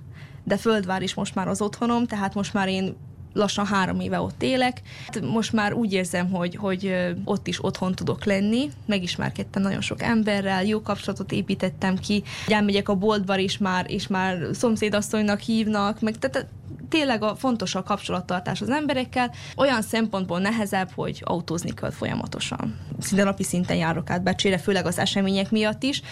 de Földvár is most már az otthonom, tehát most már én lassan három éve ott élek. Most már úgy érzem, hogy, hogy ott is otthon tudok lenni. Megismerkedtem nagyon sok emberrel, jó kapcsolatot építettem ki. Elmegyek a boltba, és már, és már szomszédasszonynak hívnak, meg tehát tényleg a fontos a kapcsolattartás az emberekkel. Olyan szempontból nehezebb, hogy autózni kell folyamatosan. Szinte napi szinten járok át Becsére, főleg az események miatt is.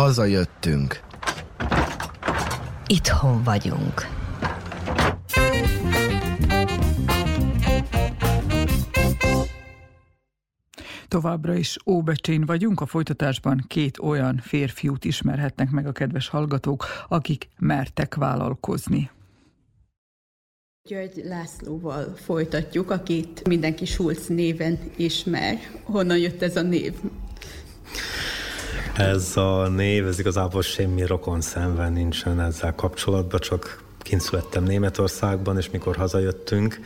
Hazajöttünk. Itthon vagyunk. Továbbra is Óbecsén vagyunk, a folytatásban két olyan férfiút ismerhetnek meg a kedves hallgatók, akik mertek vállalkozni. György Lászlóval folytatjuk, akit mindenki Schulz néven ismer. Honnan jött ez a név? Ez a név, ez igazából semmi rokon szemben nincsen ezzel kapcsolatban, csak kint születtem Németországban, és mikor hazajöttünk,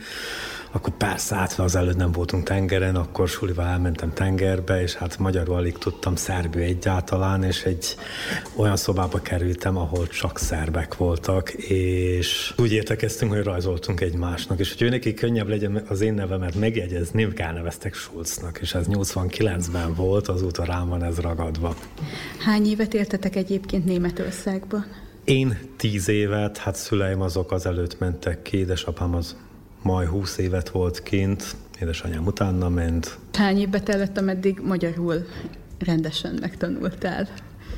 akkor persze, hát az előtt nem voltunk tengeren, akkor sulival elmentem tengerbe, és hát magyarul alig tudtam szerbű egyáltalán, és egy olyan szobába kerültem, ahol csak szerbek voltak, és úgy értekeztünk, hogy rajzoltunk egymásnak, és hogy ő neki könnyebb legyen az én nevemet megjegyezni, elneveztek Schulznak, és ez 89-ben volt, azóta rám van ez ragadva. Hány évet éltetek egyébként Németországban? Én tíz évet, hát szüleim azok az előtt mentek ki, édesapám az majd 20 évet volt kint, édesanyám utána ment. Hány évbe tellett, ameddig magyarul rendesen megtanultál?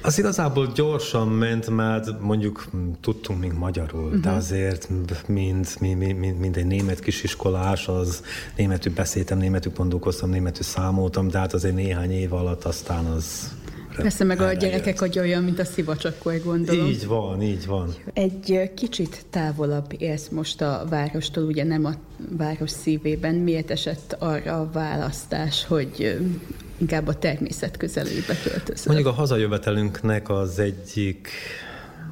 Az igazából gyorsan ment, mert mondjuk tudtunk még magyarul, uh-huh. de mhm. azért mind, mind, mind, mind egy német kisiskolás, az németül beszéltem, németül gondolkoztam, németül számoltam, de hát azért néhány év alatt aztán az Persze meg a gyerekek agya olyan, mint a szivacsakor, gondolom. Így van, így van. Egy kicsit távolabb élsz most a várostól, ugye nem a város szívében. Miért esett arra a választás, hogy inkább a természet közelébe költözöl? Mondjuk a hazajövetelünknek az egyik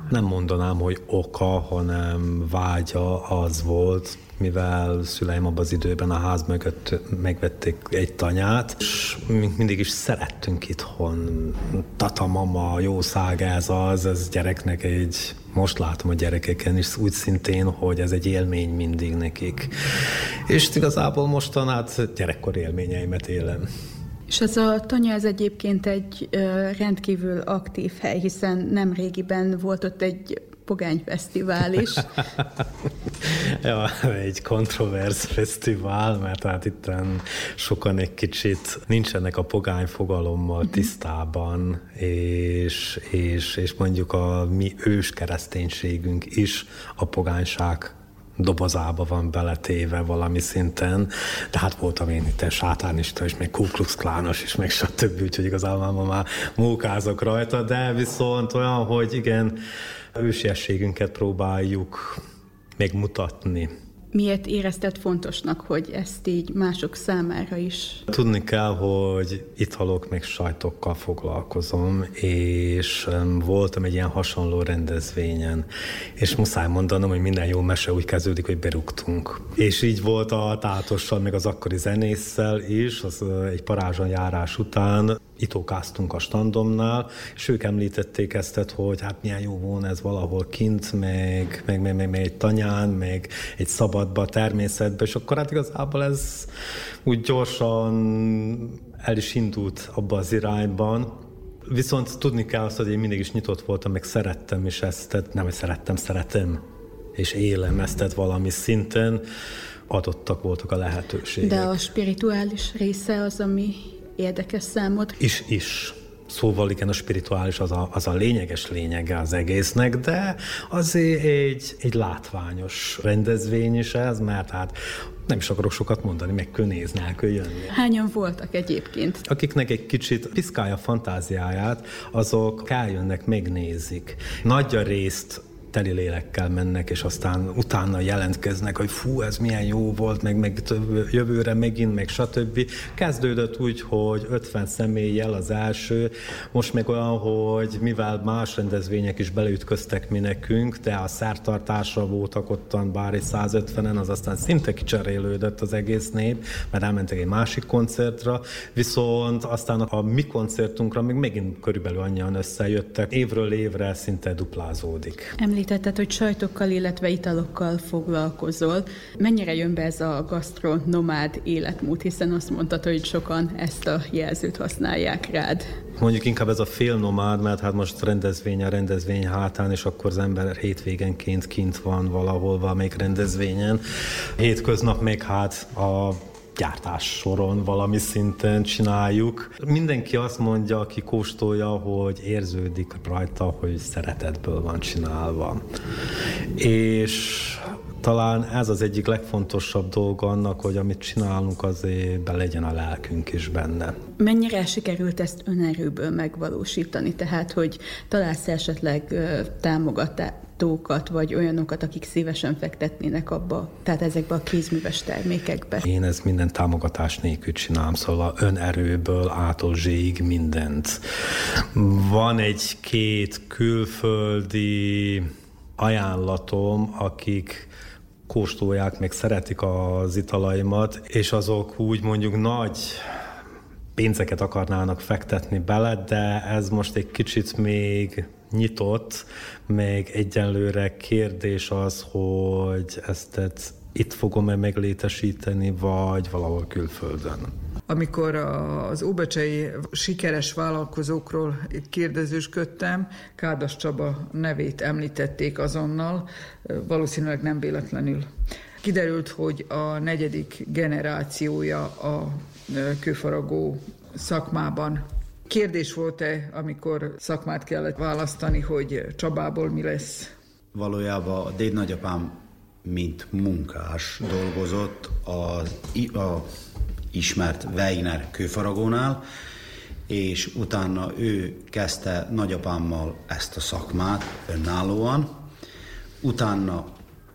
nem mondanám, hogy oka, hanem vágya az volt, mivel szüleim abban az időben a ház mögött megvették egy tanyát, és mindig is szerettünk itthon. Tata, mama, jó szág ez az, ez gyereknek egy most látom a gyerekeken is úgy szintén, hogy ez egy élmény mindig nekik. És igazából mostan hát gyerekkor élményeimet élem. És ez a tanya ez egyébként egy rendkívül aktív hely, hiszen nem régiben volt ott egy pogányfesztivál is. ja, egy kontroversz fesztivál, mert hát itt sokan egy kicsit nincsenek a pogány fogalommal mhm. tisztában, és, és, és mondjuk a mi ős kereszténységünk is a pogányság dobozába van beletéve valami szinten, de hát voltam én itt sátánista és még Ku Klux Klános is, meg stb. Úgyhogy igazából ma már mókázok rajta, de viszont olyan, hogy igen, ősiességünket próbáljuk megmutatni Miért érezted fontosnak, hogy ezt így mások számára is? Tudni kell, hogy halok meg sajtokkal foglalkozom, és voltam egy ilyen hasonló rendezvényen, és muszáj mondanom, hogy minden jó mese úgy kezdődik, hogy berúgtunk. És így volt a tátossal, meg az akkori zenésszel is, az egy parázson járás után itókáztunk a standomnál, és ők említették ezt, hogy hát milyen jó volna ez valahol kint, meg, meg, meg, meg, meg egy tanyán, meg egy szabadba, a természetbe, és akkor hát igazából ez úgy gyorsan el is indult abba az irányban, Viszont tudni kell azt, hogy én mindig is nyitott voltam, meg szerettem is ezt, tehát nem, hogy szerettem, szeretem, és élem ezt tehát valami szinten, adottak voltak a lehetőségek. De a spirituális része az, ami érdekes számod? Is, is. Szóval igen, a spirituális az a, az a lényeges lényege az egésznek, de azért egy, egy látványos rendezvény is ez, mert hát nem is akarok sokat mondani, meg kell nézni, el kell jönni. Hányan voltak egyébként? Akiknek egy kicsit piszkálja fantáziáját, azok eljönnek, megnézik. Nagy a részt teli lélekkel mennek, és aztán utána jelentkeznek, hogy fú, ez milyen jó volt, meg, meg jövőre megint, meg stb. Kezdődött úgy, hogy 50 személlyel az első, most meg olyan, hogy mivel más rendezvények is beleütköztek mi nekünk, de a szertartásra voltak ottan bár egy 150-en, az aztán szinte kicserélődött az egész nép, mert elmentek egy másik koncertra, viszont aztán a mi koncertunkra még megint körülbelül annyian összejöttek, évről évre szinte duplázódik. Említ említetted, hogy sajtokkal, illetve italokkal foglalkozol. Mennyire jön be ez a gastronomád életmód, hiszen azt mondtad, hogy sokan ezt a jelzőt használják rád. Mondjuk inkább ez a félnomád, mert hát most rendezvény a rendezvény hátán, és akkor az ember hétvégenként kint van valahol valamelyik rendezvényen. Hétköznap még hát a gyártás soron valami szinten csináljuk. Mindenki azt mondja, aki kóstolja, hogy érződik rajta, hogy szeretetből van csinálva. És talán ez az egyik legfontosabb dolga annak, hogy amit csinálunk, azért be legyen a lelkünk is benne. Mennyire sikerült ezt önerőből megvalósítani? Tehát, hogy találsz esetleg támogatókat, vagy olyanokat, akik szívesen fektetnének abba, tehát ezekbe a kézműves termékekbe? Én ezt minden támogatás nélkül csinálom, szóval önerőből ától zséig mindent. Van egy-két külföldi ajánlatom, akik kóstolják, meg szeretik az italaimat, és azok úgy mondjuk nagy pénzeket akarnának fektetni bele, de ez most egy kicsit még nyitott, még egyenlőre kérdés az, hogy ezt itt fogom-e meglétesíteni, vagy valahol külföldön. Amikor az óbecsei sikeres vállalkozókról kérdezősködtem, Kádas Csaba nevét említették azonnal, valószínűleg nem véletlenül. Kiderült, hogy a negyedik generációja a kőfaragó szakmában. Kérdés volt-e, amikor szakmát kellett választani, hogy Csabából mi lesz? Valójában a déd nagyapám, mint munkás dolgozott a, a ismert Weiner kőfaragónál, és utána ő kezdte nagyapámmal ezt a szakmát önállóan. Utána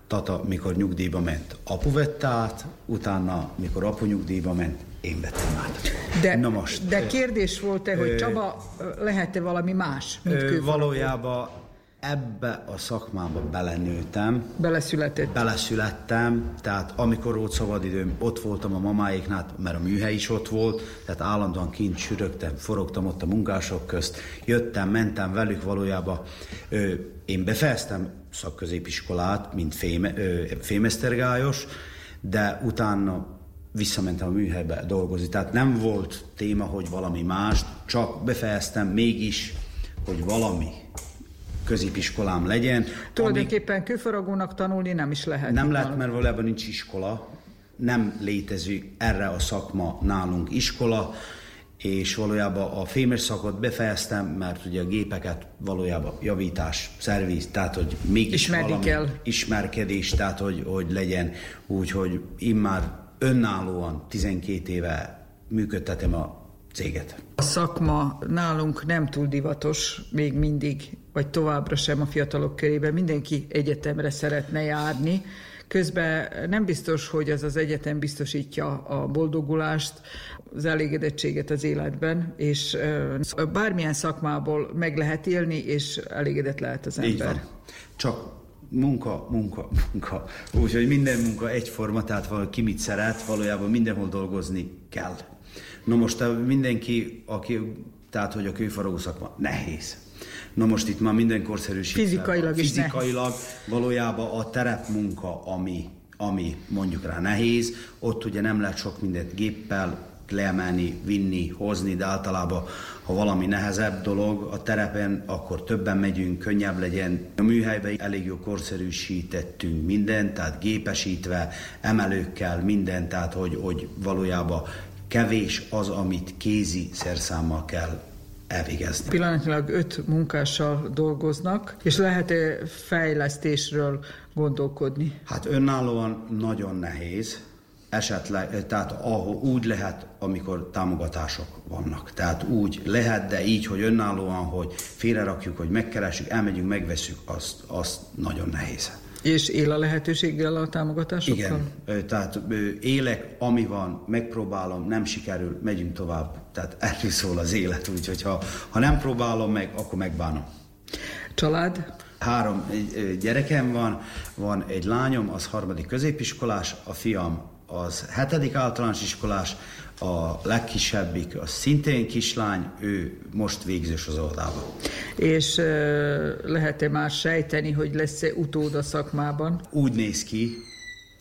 Tata, mikor nyugdíjba ment, apu vette át, utána, mikor apu nyugdíjba ment, én vettem át. De, Na most, de kérdés volt-e, hogy Csaba lehet-e valami más, mint ö, Valójában ebbe a szakmába belenőttem. Beleszületett. Beleszülettem, tehát amikor volt szabadidőm, ott voltam a mamáiknál, mert a műhely is ott volt, tehát állandóan kint sürögtem, forogtam ott a munkások közt, jöttem, mentem velük valójában. Ö, én befejeztem szakközépiskolát, mint féme, ö, fémesztergályos, de utána visszamentem a műhelybe dolgozni. Tehát nem volt téma, hogy valami más, csak befejeztem mégis, hogy valami középiskolám legyen. Tulajdonképpen ami... kőfaragónak tanulni nem is lehet. Nem lehet, mert valójában nincs iskola, nem létezik erre a szakma nálunk iskola, és valójában a fémes szakot befejeztem, mert ugye a gépeket valójában javítás, szerviz, tehát hogy mégis Ismerni valami kell. ismerkedés, tehát hogy, hogy legyen úgy, hogy én már önállóan 12 éve működtetem a céget. A szakma nálunk nem túl divatos, még mindig, vagy továbbra sem a fiatalok körében. Mindenki egyetemre szeretne járni. Közben nem biztos, hogy az az egyetem biztosítja a boldogulást, az elégedettséget az életben, és bármilyen szakmából meg lehet élni, és elégedett lehet az ember. Így van. Csak munka, munka, munka. Úgyhogy minden munka egyforma, tehát valaki mit szeret, valójában mindenhol dolgozni kell. Na most mindenki, aki, tehát hogy a kőfaragó szakma nehéz. Na most itt már minden korszerűsítve. Fizikailag is Fizikailag nehéz. valójában a terepmunka, ami, ami mondjuk rá nehéz, ott ugye nem lehet sok mindent géppel leemelni, vinni, hozni, de általában ha valami nehezebb dolog a terepen, akkor többen megyünk, könnyebb legyen. A műhelyben elég jó korszerűsítettünk mindent, tehát gépesítve, emelőkkel, mindent, tehát hogy, hogy valójában kevés az, amit kézi szerszámmal kell elvégezni. Pillanatnyilag öt munkással dolgoznak, és lehet-e fejlesztésről gondolkodni? Hát önállóan nagyon nehéz, esetleg, tehát ahol úgy lehet, amikor támogatások vannak. Tehát úgy lehet, de így, hogy önállóan, hogy félrerakjuk, hogy megkeresjük, elmegyünk, megveszünk, azt, azt nagyon nehéz. És él a lehetőséggel a támogatásokkal? Igen, tehát élek, ami van, megpróbálom, nem sikerül, megyünk tovább. Tehát erről szól az élet, úgyhogy ha, ha nem próbálom meg, akkor megbánom. Család? Három gyerekem van, van egy lányom, az harmadik középiskolás, a fiam az hetedik általános iskolás, a legkisebbik, az szintén kislány, ő most végzős az oldalban. És lehet-e már sejteni, hogy lesz-e utód a szakmában? Úgy néz ki,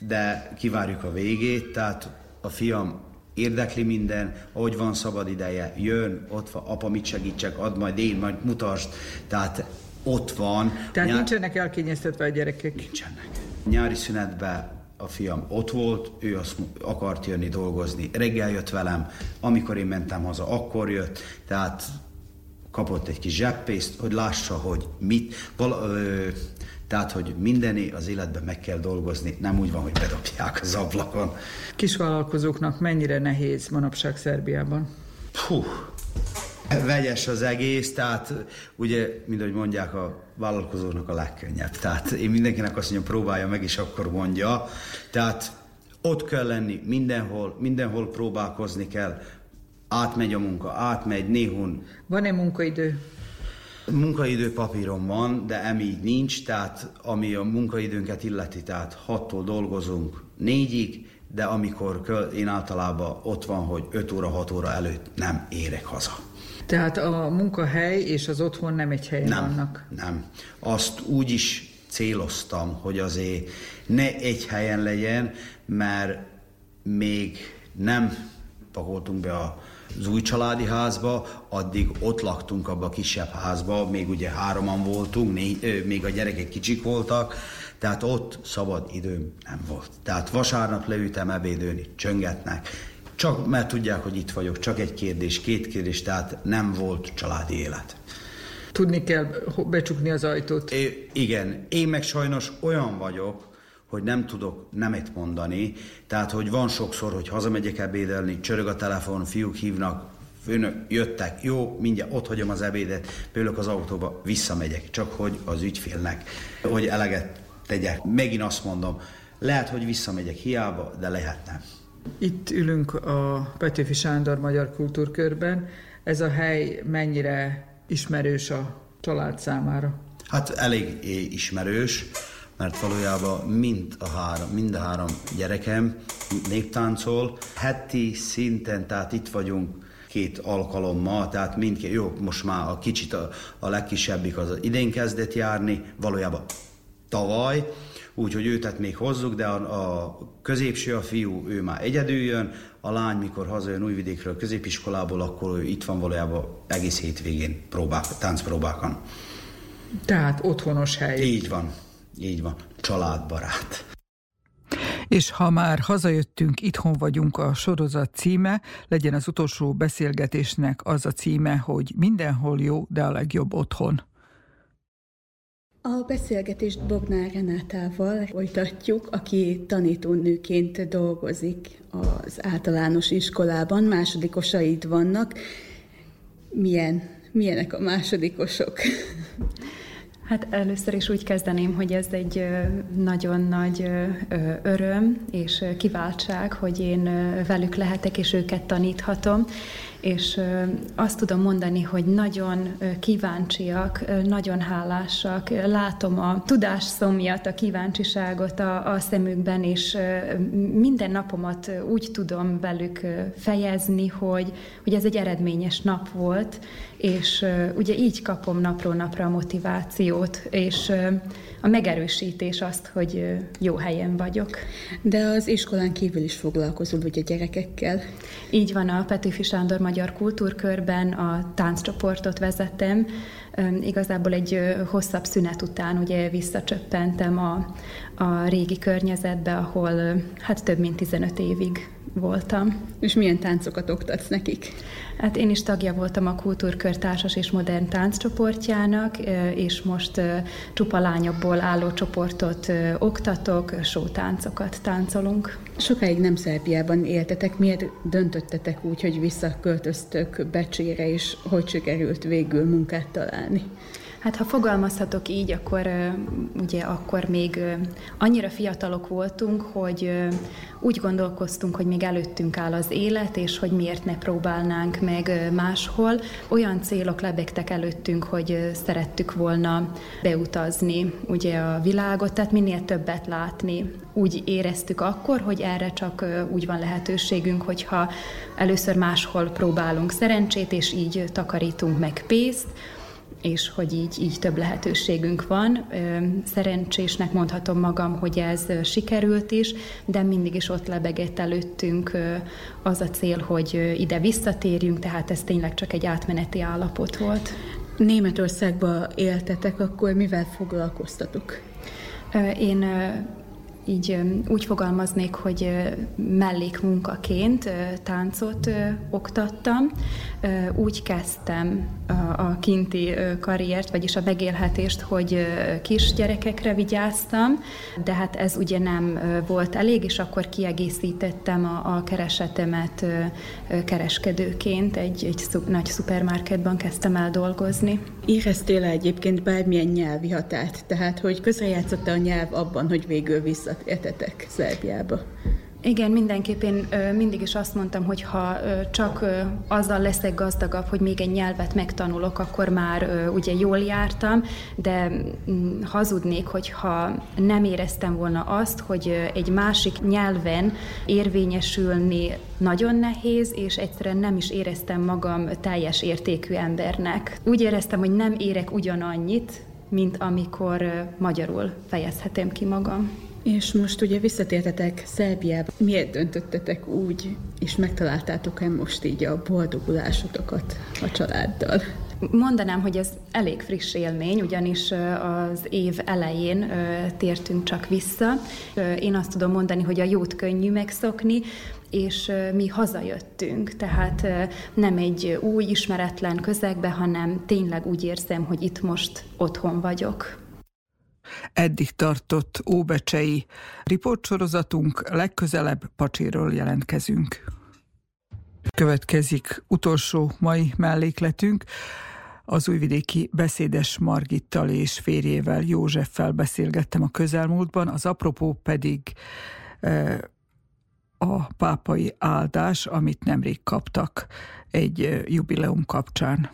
de kivárjuk a végét, tehát a fiam érdekli minden, ahogy van szabad ideje, jön, ott van, apa mit segítsek, ad majd én, majd mutasd, tehát ott van. Tehát Nyár... nincsenek elkényeztetve a gyerekek? Nincsenek. Nyári szünetben a fiam ott volt, ő azt akart jönni dolgozni. Reggel jött velem, amikor én mentem haza, akkor jött, tehát kapott egy kis zseppészt, hogy lássa, hogy mit, vala, ö, tehát, hogy mindené az életben meg kell dolgozni, nem úgy van, hogy bedobják az ablakon. Kisvállalkozóknak mennyire nehéz manapság Szerbiában? Puh, vegyes az egész, tehát ugye, mint ahogy mondják, a vállalkozónak a legkönnyebb. Tehát én mindenkinek azt mondjam, próbálja meg, és akkor mondja. Tehát ott kell lenni mindenhol, mindenhol próbálkozni kell. Átmegy a munka, átmegy, néhon. Van-e munkaidő? Munkaidő papíron van, de emi nincs, tehát ami a munkaidőnket illeti, tehát hattól dolgozunk négyig, de amikor én általában ott van, hogy 5 óra, 6 óra előtt nem érek haza. Tehát a munkahely és az otthon nem egy helyen nem, vannak? Nem. Azt úgy is céloztam, hogy azért ne egy helyen legyen, mert még nem pakoltunk be a az új családi házba, addig ott laktunk abba a kisebb házba, még ugye hároman voltunk, négy, még a gyerekek kicsik voltak, tehát ott szabad időm nem volt. Tehát vasárnap leütem ebédőni, csöngetnek, csak mert tudják, hogy itt vagyok, csak egy kérdés, két kérdés, tehát nem volt családi élet. Tudni kell becsukni az ajtót. É, igen, én meg sajnos olyan vagyok, hogy nem tudok nemet mondani, tehát hogy van sokszor, hogy hazamegyek ebédelni, csörög a telefon, fiúk hívnak, főnök, jöttek, jó, mindjárt ott hagyom az ebédet, például az autóba, visszamegyek, csak hogy az ügyfélnek, hogy eleget tegyek. Megint azt mondom, lehet, hogy visszamegyek hiába, de lehet nem. Itt ülünk a Petőfi Sándor Magyar Kultúrkörben. Ez a hely mennyire ismerős a család számára? Hát elég ismerős mert valójában mind a három, mind a három gyerekem néptáncol. Heti szinten, tehát itt vagyunk két alkalommal, tehát mindkét, jó, most már a kicsit a, a legkisebbik az idén kezdett járni, valójában tavaly, úgyhogy őt még hozzuk, de a, a középső a fiú, ő már egyedül jön, a lány, mikor hazajön Újvidékről középiskolából, akkor ő itt van valójában egész hétvégén próbák, táncpróbákon. Tehát otthonos hely. Így van. Így van, családbarát. És ha már hazajöttünk, itthon vagyunk a sorozat címe, legyen az utolsó beszélgetésnek az a címe, hogy mindenhol jó, de a legjobb otthon. A beszélgetést Bognár Renátával folytatjuk, aki tanítónőként dolgozik az általános iskolában, másodikosaid vannak. Milyen, milyenek a másodikosok? Hát először is úgy kezdeném, hogy ez egy nagyon nagy öröm és kiváltság, hogy én velük lehetek és őket taníthatom, és azt tudom mondani, hogy nagyon kíváncsiak, nagyon hálásak, látom a tudásszomjat, a kíváncsiságot a, a szemükben, és minden napomat úgy tudom velük fejezni, hogy, hogy ez egy eredményes nap volt, és ugye így kapom napról napra a motivációt, és a megerősítés azt, hogy jó helyen vagyok. De az iskolán kívül is foglalkozol ugye gyerekekkel? Így van, a Petőfi Sándor Magyar Kultúrkörben a tánccsoportot vezetem. Igazából egy hosszabb szünet után ugye visszacsöppentem a, a régi környezetbe, ahol hát több mint 15 évig voltam. És milyen táncokat oktatsz nekik? Hát én is tagja voltam a Kultúrkör Társas és Modern Tánccsoportjának, és most csupa lányokból álló csoportot oktatok, sótáncokat táncolunk. Sokáig nem Szerbiában éltetek, miért döntöttetek úgy, hogy visszaköltöztök Becsére, és hogy sikerült végül munkát találni? Hát ha fogalmazhatok így, akkor ugye akkor még annyira fiatalok voltunk, hogy úgy gondolkoztunk, hogy még előttünk áll az élet, és hogy miért ne próbálnánk meg máshol. Olyan célok lebegtek előttünk, hogy szerettük volna beutazni ugye a világot, tehát minél többet látni. Úgy éreztük akkor, hogy erre csak úgy van lehetőségünk, hogyha először máshol próbálunk szerencsét, és így takarítunk meg pénzt, és hogy így, így több lehetőségünk van. Szerencsésnek mondhatom magam, hogy ez sikerült is, de mindig is ott lebegett előttünk az a cél, hogy ide visszatérjünk, tehát ez tényleg csak egy átmeneti állapot volt. Németországba éltetek, akkor mivel foglalkoztatok? Én így úgy fogalmaznék, hogy mellékmunkaként táncot oktattam. Úgy kezdtem a kinti karriert, vagyis a megélhetést, hogy kisgyerekekre vigyáztam, de hát ez ugye nem volt elég, és akkor kiegészítettem a, keresetemet kereskedőként, egy, egy nagy szupermarketban kezdtem el dolgozni. Éreztél -e egyébként bármilyen nyelvi határt? Tehát, hogy közrejátszott a nyelv abban, hogy végül vissza értetek Szerbiába? Igen, mindenképp én mindig is azt mondtam, hogy ha csak azzal leszek gazdagabb, hogy még egy nyelvet megtanulok, akkor már ugye jól jártam, de mm, hazudnék, hogyha nem éreztem volna azt, hogy egy másik nyelven érvényesülni nagyon nehéz, és egyszerűen nem is éreztem magam teljes értékű embernek. Úgy éreztem, hogy nem érek ugyanannyit, mint amikor magyarul fejezhetem ki magam. És most ugye visszatértetek Szerbiába. Miért döntöttetek úgy, és megtaláltátok-e most így a boldogulásotokat a családdal? Mondanám, hogy ez elég friss élmény, ugyanis az év elején tértünk csak vissza. Én azt tudom mondani, hogy a jót könnyű megszokni, és mi hazajöttünk, tehát nem egy új, ismeretlen közegbe, hanem tényleg úgy érzem, hogy itt most otthon vagyok. Eddig tartott óbecsei riportsorozatunk, legközelebb Pacséről jelentkezünk. Következik utolsó mai mellékletünk. Az újvidéki beszédes Margittal és férjével, Józseffel beszélgettem a közelmúltban, az apropó pedig e, a pápai áldás, amit nemrég kaptak egy e, jubileum kapcsán.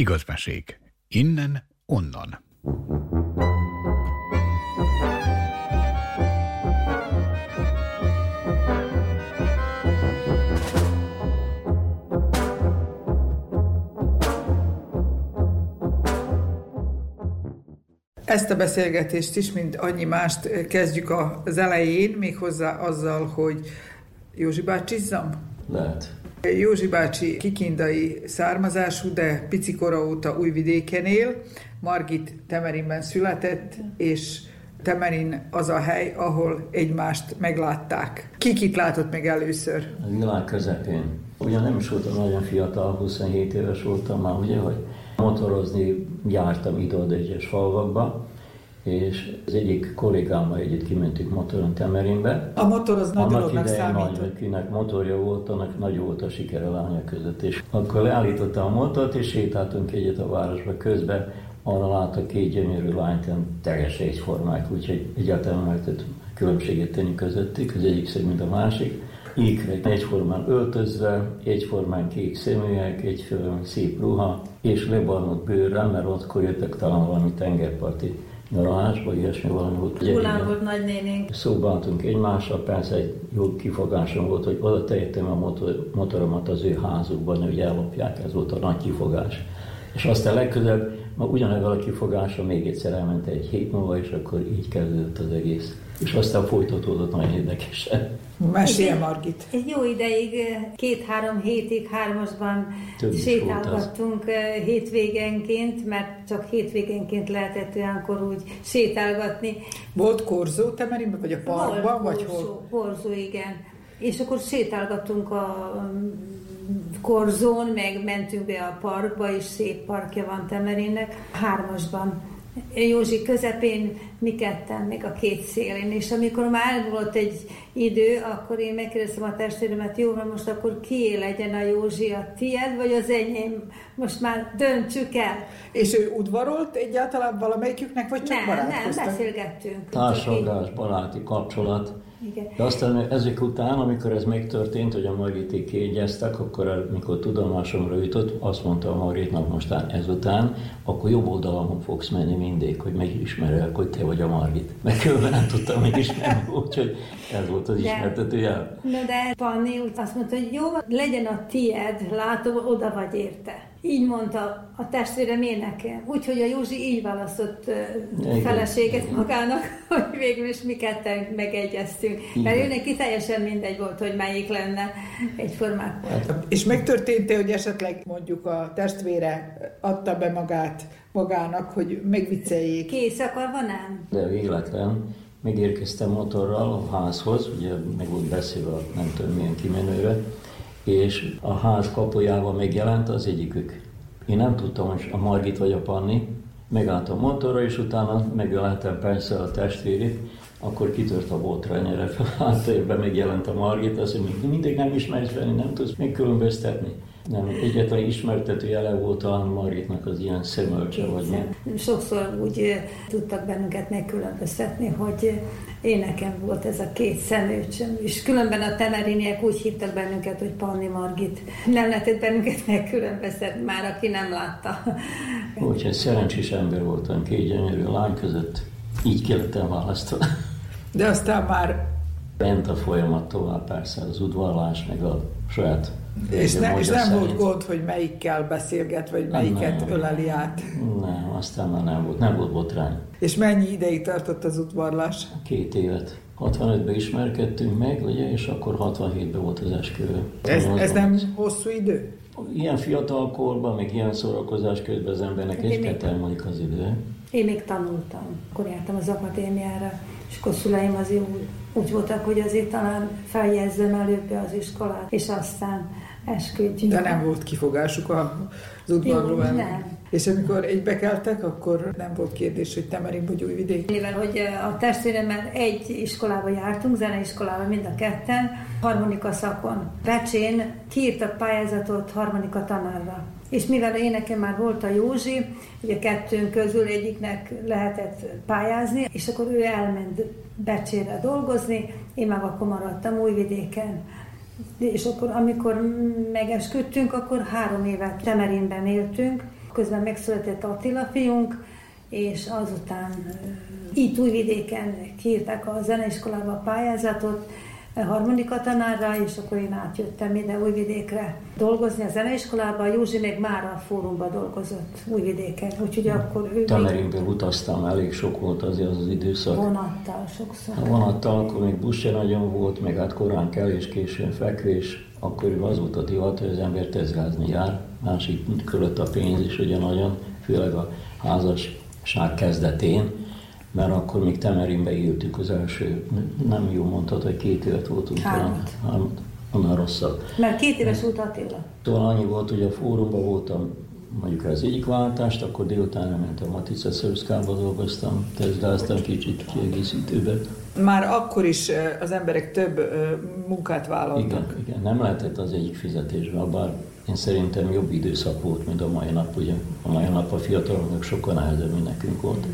Igazmesék. Innen, onnan. Ezt a beszélgetést is, mint annyi mást kezdjük az elején, méghozzá azzal, hogy Józsi bácsizzam? Lehet. Józsi bácsi kikindai származású, de picikora óta újvidéken él. Margit Temerinben született, és Temerin az a hely, ahol egymást meglátták. Ki kit látott meg először? A világ közepén. Ugyan nem is voltam nagyon fiatal, 27 éves voltam már, ugye, hogy motorozni jártam ide egyes falvakba, és az egyik kollégámmal együtt kimentünk motoron Temerinbe. A motor az nagy dolognak számít. Nagy, akinek motorja volt, annak nagy volt a sikere a lányok között. És akkor leállítottam a motort, és sétáltunk egyet a városba közben. Arra látok két gyönyörű lányt, teljesen egyformák, úgyhogy egyáltalán nem lehetett különbséget tenni közöttük, az egyik szép, mint a másik. Ékre egyformán öltözve, egyformán kék szemüveg, egyformán szép ruha, és lebarnott bőrrel, mert ott jöttek talán valami tengerparti nyaralásba, ilyesmi valami volt. Hulán volt nagynénénk. Szóba álltunk egymással, persze egy jó kifogásom volt, hogy oda tehettem a motor, motoromat az ő házukban, hogy ellopják, ez volt a nagy kifogás. És aztán legközelebb, ma ugyanebben a kifogása még egyszer elment egy hét múlva, és akkor így kezdődött az egész. És aztán folytatódott nagyon érdekesen. Mesélj, Margit! Egy jó ideig, két-három hétig hármasban Több sétálgattunk hétvégenként, mert csak hétvégenként lehetett olyankor úgy sétálgatni. Volt korzó Temerinbe, vagy a parkban, vagy korzó, hol? Korzó, igen. És akkor sétálgattunk a korzón, meg mentünk be a parkba, és szép parkja van Temerinnek, hármasban Józsi közepén, mi ketten, még a két szélén. És amikor már elmúlott egy idő, akkor én megkérdeztem a testvéremet, jó, most akkor kié legyen a Józsi, a tied, vagy az enyém? Most már döntsük el. És ő udvarolt egyáltalán valamelyiküknek, vagy csak Nem, nem, beszélgettünk. Társadalás, baráti kapcsolat. Igen. De aztán ezek után, amikor ez megtörtént, hogy a Margiték kiegyeztek, akkor amikor tudomásomra jutott, azt mondta a Margitnak mostán ezután, akkor jobb oldalamon fogsz menni mindig, hogy megismerjek, hogy te vagy a Margit. Mert különben nem tudtam megismerni, úgyhogy ez volt az ismertető jel. Na de Panni úgy azt mondta, hogy jó, legyen a tied, látom, oda vagy érte. Így mondta a testvérem én nekem. Úgyhogy a Józsi így választott Igen. feleséget magának, hogy végül is mi ketten megegyeztünk. Igen. Mert ő neki teljesen mindegy volt, hogy melyik lenne egyformák Hát, és megtörtént hogy esetleg mondjuk a testvére adta be magát magának, hogy megvicceljék? Kész akarva nem? De véletlen megérkeztem motorral a házhoz, ugye meg volt beszélve nem tudom milyen kimenőre, és a ház kapujával megjelent az egyikük. Én nem tudtam, hogy a Margit vagy a Panni, megálltam a motorra, és utána megjelentem persze a testvérét, akkor kitört a botrányra, háttérben megjelent a Margit, azt mondja, mindig nem ismersz venni, nem tudsz megkülönböztetni. Nem, egyetlen ismertető jele volt a Margitnak az ilyen szemölcse, vagy mi. Sokszor úgy tudtak bennünket megkülönböztetni, hogy én nekem volt ez a két szemőcsöm, és különben a temeriniek úgy hívtak bennünket, hogy Panni Margit. Nem lehetett bennünket megkülönböztetni már, aki nem látta. Úgyhogy szerencsés ember voltam, két gyönyörű lány között. Így kellett választani. De aztán már... Bent a folyamat tovább persze, az udvarlás, meg a saját és, ne, és nem szerint. volt gond, hogy melyikkel beszélget, vagy melyiket nem, öleli át? Nem, aztán már nem volt, nem volt botrány. És mennyi ideig tartott az udvarlás? Két évet. 65-ben ismerkedtünk meg, ugye, és akkor 67-ben volt az esküvő. Ez, ez nem hosszú idő? Ilyen fiatal korban, még ilyen szórakozás közben az embernek egy két elmúlik az idő. Én még tanultam, akkor jártam az akadémiára, és akkor szüleim azért úgy, úgy voltak, hogy azért talán feljezzem előbb az iskolát, és aztán esküdjünk. De nem volt kifogásuk az udvarról? Nem. És amikor egybekeltek, akkor nem volt kérdés, hogy Temerin vagy Újvidék? Mivel, hogy a testvéremmel egy iskolába jártunk, zeneiskolába mind a ketten, harmonika szakon. Becsén kiírtak pályázatot harmonika tanárra. És mivel én nekem már volt a Józsi, ugye kettőnk közül egyiknek lehetett pályázni, és akkor ő elment Becsére dolgozni, én meg akkor maradtam Újvidéken. És akkor, amikor megesküdtünk, akkor három évet Temerinben éltünk, közben megszületett Attila fiunk, és azután itt Újvidéken kiírták a zeneiskolába a pályázatot, harmonika tanárra, és akkor én átjöttem ide Újvidékre dolgozni a zeneiskolába. Józsi még már a fórumban dolgozott Újvidéken, úgyhogy akkor ő... Taneringből még... utaztam, elég sok volt azért az, az időszak. Vonattal sokszor. A vonattal, akkor még busz sem nagyon volt, meg hát korán kell és későn fekvés, akkor az volt a divat, hogy az ember tezgázni jár, másik körött a pénz is ugye nagyon, főleg a házasság kezdetén mert akkor még Temerinbe éltük az első, nem jó mondtad, hogy két évet voltunk. Hármat. Hármat. Annál rosszabb. Mert két éves volt Attila. Szóval annyi volt, hogy a fórumban voltam mondjuk az egyik váltást, akkor délután mentem Matica Szörszkába dolgoztam, tesztgáztam kicsit kiegészítőbe. Már akkor is az emberek több munkát vállaltak. Igen, igen, nem lehetett az egyik fizetésben, bár én szerintem jobb időszak volt, mint a mai nap, ugye a mai nap a fiataloknak sokkal nehezebb, mint nekünk volt. Mm.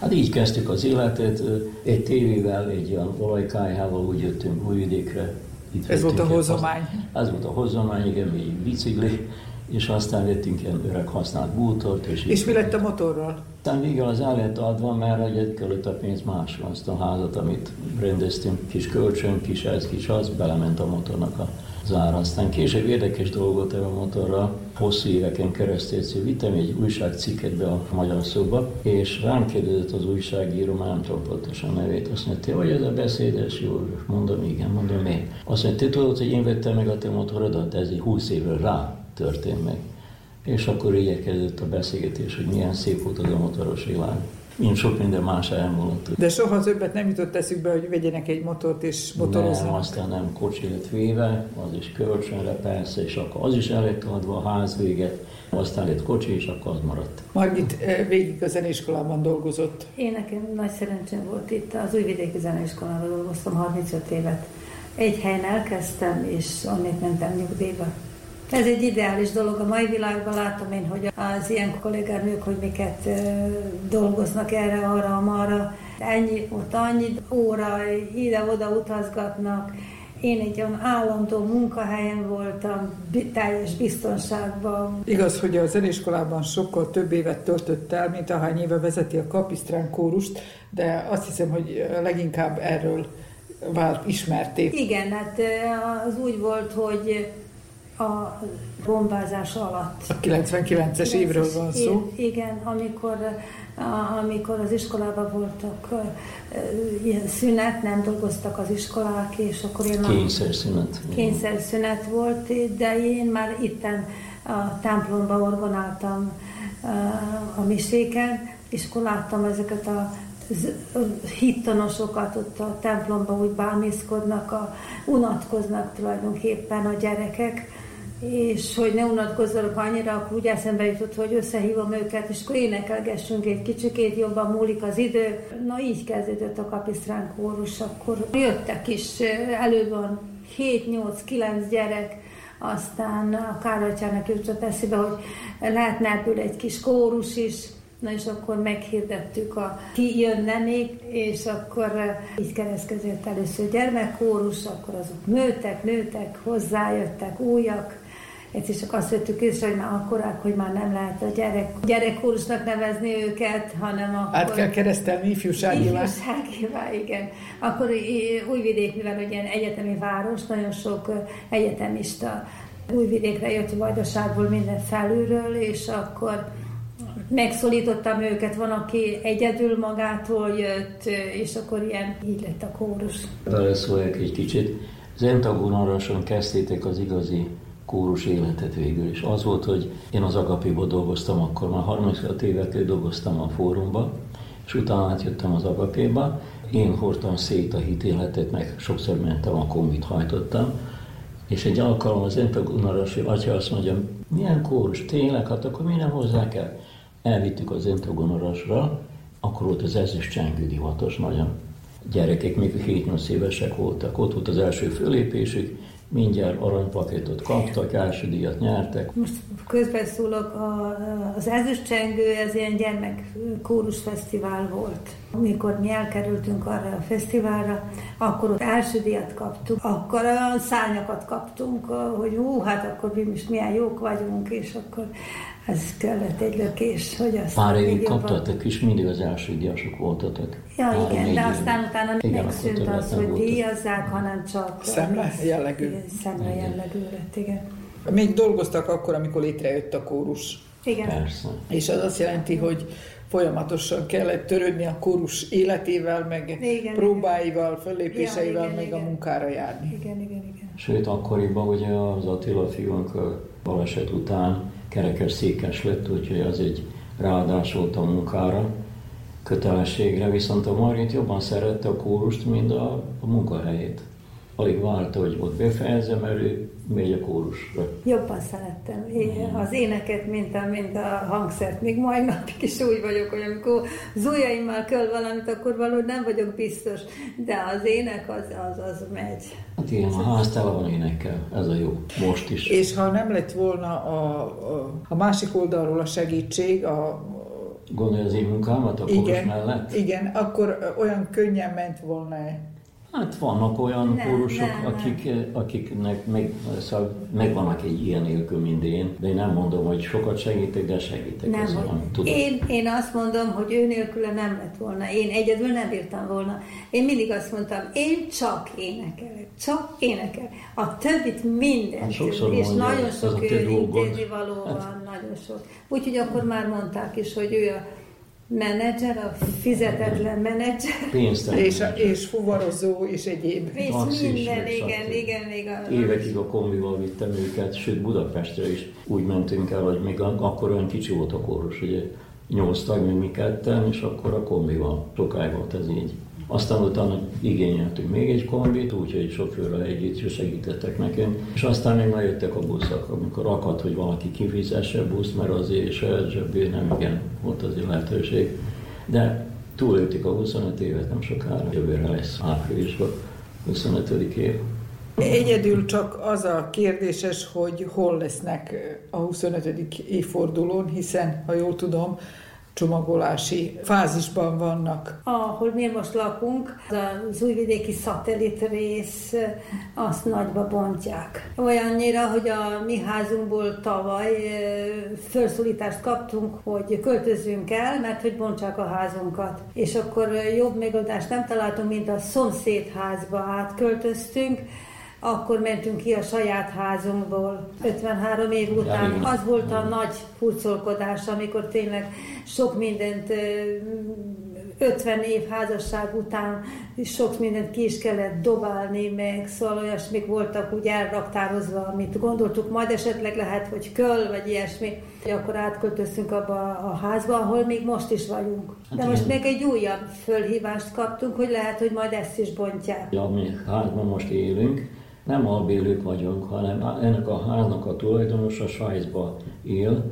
Hát így kezdtük az életet, egy tévével, egy olyan olajkájhával úgy jöttünk Újvidékre. Itt Ez volt a hozomány. Ez volt a hozomány, igen, mi bicikli, és aztán vettünk ilyen öreg használt bútort. És, és mi lett a motorral? Aztán végül az el lett adva, mert egy kellett a pénz másra. Azt a házat, amit rendeztünk, kis kölcsön, kis ez, kis az, belement a motornak a zár. Aztán később érdekes dolgot a motorra, hosszú éveken keresztül vittem egy újságcikket be a magyar szóba, és rám kérdezett az újságíró, már nem tudom pontosan nevét, azt mondja, te vagy ez a beszédes jó? Mondom, igen, mondom, miért? Azt mondja, te tudod, hogy én vettem meg a te motorodat, ez egy húsz évre rá történt meg. És akkor így kezdett a beszélgetés, hogy milyen szép volt az a motoros világ mint sok minden más elmúlott. De soha többet nem jutott eszükbe, hogy vegyenek egy motort és motorozzanak? Nem, aztán nem kocsi lett véve, az is kölcsönre persze, és akkor az is el lett adva a ház véget, aztán lett kocsi, és akkor az maradt. Margit eh, végig a zeneiskolában dolgozott? Én nekem nagy szerencsém volt itt, az Újvidéki Zeneiskolában dolgoztam 35 évet. Egy helyen elkezdtem, és onnét mentem nyugdíjba. Ez egy ideális dolog. A mai világban látom én, hogy az ilyen kollégánők, hogy miket dolgoznak erre, arra, amarra. Ennyi, ott annyi óra, ide-oda utazgatnak. Én egy olyan állandó munkahelyen voltam, teljes biztonságban. Igaz, hogy a zeniskolában sokkal több évet töltött el, mint ahány éve vezeti a kapisztrán kórust, de azt hiszem, hogy leginkább erről vált ismerték. Igen, hát az úgy volt, hogy a bombázás alatt. A 99-es évről van szó. Igen, amikor, amikor az iskolában voltak ilyen szünet, nem dolgoztak az iskolák, és akkor én... Kényszer szünet. Kényszer szünet volt, de én már itten a templomba orgonáltam a miséken, és akkor láttam ezeket a hittanosokat ott a templomban úgy bámészkodnak, a, unatkoznak tulajdonképpen a gyerekek, és hogy ne unatkozzanak annyira, akkor úgy eszembe jutott, hogy összehívom őket, és akkor énekelgessünk egy kicsikét, jobban múlik az idő. Na így kezdődött a kapisztrán kórus, akkor jöttek is, előbb van 7-8-9 gyerek, aztán a Károlycsának jutott eszébe, hogy lehetne ebből egy kis kórus is, Na és akkor meghirdettük a ki jönne még, és akkor így kereszkezett először gyermekkórus, akkor azok nőtek, nőtek, hozzájöttek újak, egyszer csak azt vettük észre, hogy már akkorák, hogy már nem lehet a gyerek, gyerekkórusnak nevezni őket, hanem akkor... Át kell keresztelni ifjúságévá. Ifjúságévá, igen. Akkor Újvidék, mivel hogy ilyen egyetemi város, nagyon sok egyetemista Újvidékre jött Vajdaságból minden felülről, és akkor megszólítottam őket, van, aki egyedül magától jött, és akkor ilyen így lett a kórus. Beleszóljak egy kicsit. Zentagonorason kezdtétek az igazi kórus életet végül is. Az volt, hogy én az Agapiba dolgoztam, akkor már 35 évekkel dolgoztam a fórumba, és utána átjöttem az Agapéba. Én hordtam szét a hitéletet, meg sokszor mentem a kombit hajtottam, és egy alkalom az Entagonarasi atya azt mondja, milyen kórus, tényleg, hát akkor mi nem hozzák el? Elvittük az Entagonarasra, akkor volt az ezes csengő divatos nagyon. Gyerekek még 7-8 évesek voltak, ott volt az első fölépésük, mindjárt aranypaketot kaptak, első díjat nyertek. Most közbeszólok, a, az ezüstcsengő, ez ilyen gyermekkórus fesztivál volt. Amikor mi elkerültünk arra a fesztiválra, akkor ott első díjat kaptuk, akkor a szárnyakat kaptunk, hogy hú, hát akkor mi most milyen jók vagyunk, és akkor ez kellett egy lökés, hogy azt Pár évig kaptatok, és mindig az első díjasok voltatok. Ja, Pár igen, de aztán utána igen, megszűnt az, hogy díjazzák, hanem csak... Szemle jellegű. Igen, szemle jellegű lett, igen. Még dolgoztak akkor, amikor létrejött a kórus. Igen. Persze. És az azt jelenti, hogy folyamatosan kellett törődni a kórus életével, meg igen, próbáival, fellépéseivel, ja, igen, meg igen. a munkára járni. Igen, igen, igen. Sőt, akkoriban ugye az Attila fiúnk baleset után kerekes székes lett, úgyhogy az egy ráadás volt a munkára, kötelességre, viszont a Marit jobban szerette a kórust, mint a, a munkahelyét. Alig várta, hogy ott befejezze, mert ő megy a kórusra. Jobban szerettem én az éneket, mint a, mint a hangszert. Még mai napig is úgy vagyok, hogy amikor zújaimmal kell valamit, akkor valahogy nem vagyok biztos. De az ének az, az, az megy. Hát igen, a ház tele van énekkel, ez a jó, most is. És ha nem lett volna a, a, a másik oldalról a segítség, a, Gondolja az én munkámat a igen, mellett? Igen, akkor olyan könnyen ment volna Hát vannak olyan nem, kórusok, nem, akik, nem. akiknek meg, szóval megvannak egy ilyen nélkül, mint én, de én nem mondom, hogy sokat segítek, de segítek. Nem, hogy tudom. Én, én azt mondom, hogy ő nélküle nem lett volna. Én egyedül nem bírtam volna. Én mindig azt mondtam, én csak énekelek, csak énekel. A többit mindent. Hát és mondja, nagyon sok intézi való van, hát. nagyon sok. Úgyhogy akkor már mondták is, hogy ő a menedzser, a fizetetlen menedzser. Pénztelen. És, és fuvarozó, és egyéb. És minden, igen, igen, még a... Évekig a kombival vittem őket, sőt Budapestre is úgy mentünk el, hogy még akkor olyan kicsi volt a kórus, ugye nyolc tag, mi ketten, és akkor a kombival. Sokáig volt ez így. Aztán utána igényeltünk még egy kombit, úgyhogy sofőrrel együtt segítettek nekünk. És aztán még már a buszok, amikor akadt, hogy valaki kifizesse buszt, mert azért se zsebbé nem igen volt azért lehetőség. De túléltük a 25 évet, nem sokára, jövőre lesz áprilisban 25. év. Egyedül csak az a kérdéses, hogy hol lesznek a 25. évfordulón, hiszen, ha jól tudom, csomagolási fázisban vannak. Ahol mi most lakunk, az újvidéki szatellit rész, azt nagyba bontják. Olyannyira, hogy a mi házunkból tavaly felszólítást kaptunk, hogy költözünk el, mert hogy bontsák a házunkat. És akkor jobb megoldást nem találtunk, mint a szomszéd házba átköltöztünk, akkor mentünk ki a saját házunkból 53 év után. Az volt a nagy hurcolkodás, amikor tényleg sok mindent 50 év házasság után sok mindent ki is kellett dobálni, meg szóval olyasmik voltak úgy elraktározva, amit gondoltuk, majd esetleg lehet, hogy köl, vagy ilyesmi. Akkor átköltöztünk abba a házba, ahol még most is vagyunk. De most még egy újabb fölhívást kaptunk, hogy lehet, hogy majd ezt is bontják. Ja, mi házban most élünk, nem albélők vagyunk, hanem ennek a háznak a tulajdonosa Svájcba él,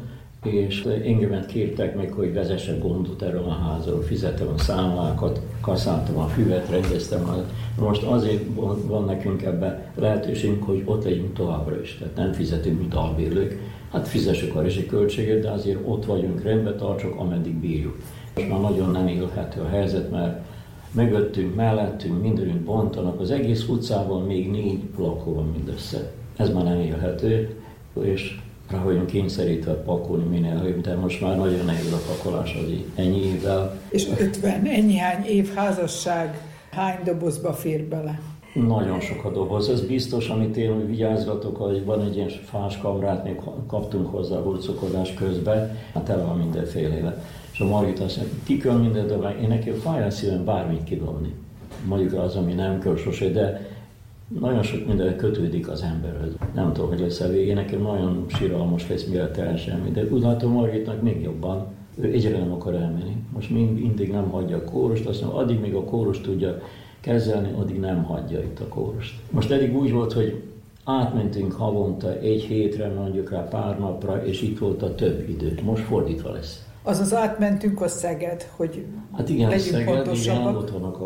és engemet kértek meg, hogy vezessek gondot erről a házról, fizetem a számlákat, kaszáltam a füvet, rendeztem. A... Most azért van nekünk ebben lehetőségünk, hogy ott legyünk továbbra is, tehát nem fizetünk, mint albérlők, hát fizessük a költséget, de azért ott vagyunk, rendbe tartsuk, ameddig bírjuk. Most már nagyon nem élhető a helyzet, mert mögöttünk, mellettünk, mindenünk bontanak, az egész utcában még négy lakó van mindössze. Ez már nem élhető, és rá vagyunk kényszerítve pakolni minél előbb, de most már nagyon nehéz a pakolás az ennyi évvel. És 50, ennyi hány év házasság, hány dobozba fér bele? Nagyon sok a doboz, ez biztos, amit én vigyázgatok, hogy van egy ilyen fás kamrát, még kaptunk hozzá a hurcokodás közben, hát el van mindenféle. És a Margit azt mondja, ki kell minden de én nekem fáj a szívem bármit kidobni. Mondjuk az, ami nem kell sose, de nagyon sok minden kötődik az emberhez. Nem tudom, hogy lesz a végén, nekem nagyon síralmas lesz, mire teljesen semmi, de úgy látom Margitnak még jobban, ő egyre nem akar elmenni. Most mindig nem hagyja a kórust, azt mondja, addig még a kórus tudja kezelni, addig nem hagyja itt a kórust. Most eddig úgy volt, hogy átmentünk havonta egy hétre, mondjuk rá pár napra, és itt volt a több időt. Most fordítva lesz. Azaz átmentünk a Szeged, hogy Hát igen, legyünk Szeged, pontosabbak. igen, ott vannak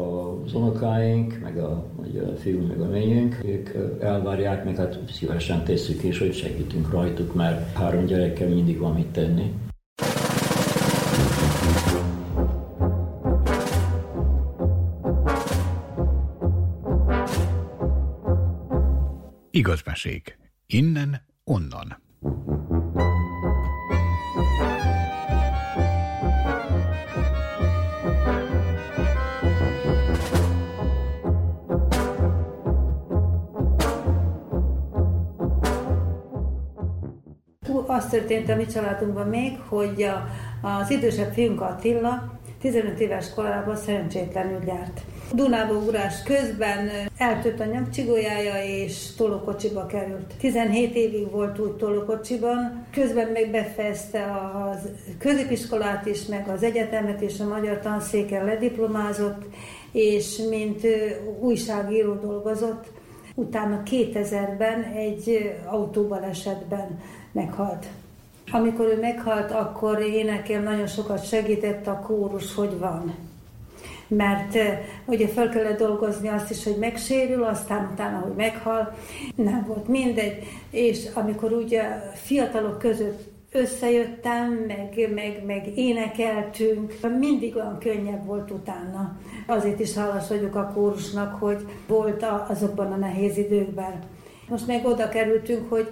az unokáink, meg a, vagy a fiú, meg a ményünk, ők elvárják, meg hát szívesen tesszük is, hogy segítünk rajtuk, mert három gyerekkel mindig van mit tenni. Igazmesék. Innen, onnan. Az történt a mi családunkban még, hogy a, az idősebb fiunk Attila 15 éves korában szerencsétlenül járt. Dunába ugrás közben eltört a nyakcsigójája, és tolókocsiba került. 17 évig volt úgy tolókocsiban, közben meg befejezte a középiskolát is, meg az egyetemet, és a magyar tanszéken lediplomázott, és mint újságíró dolgozott. Utána 2000-ben egy autóbalesetben meghalt. Amikor ő meghalt, akkor én nekem nagyon sokat segített a kórus, hogy van mert ugye fel kellett dolgozni azt is, hogy megsérül, aztán utána, hogy meghal, nem volt mindegy, és amikor ugye fiatalok között összejöttem, meg, meg, meg énekeltünk, mindig olyan könnyebb volt utána. Azért is hálás vagyok a kórusnak, hogy volt azokban a nehéz időkben. Most még oda kerültünk, hogy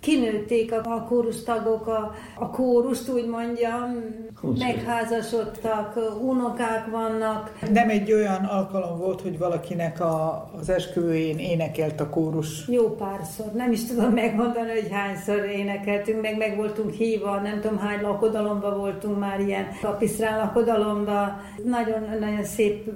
kinőtték a kórusztagok a, a kórust, úgy mondjam, Hogy megházasodtak, unokák vannak. Nem egy olyan alkalom volt, hogy valakinek a, az esküvőjén énekelt a kórus? Jó párszor. Nem is tudom megmondani, hogy hányszor énekeltünk, meg meg voltunk hívva, nem tudom hány lakodalomba voltunk már ilyen kapisztrán lakodalomba. Nagyon-nagyon szép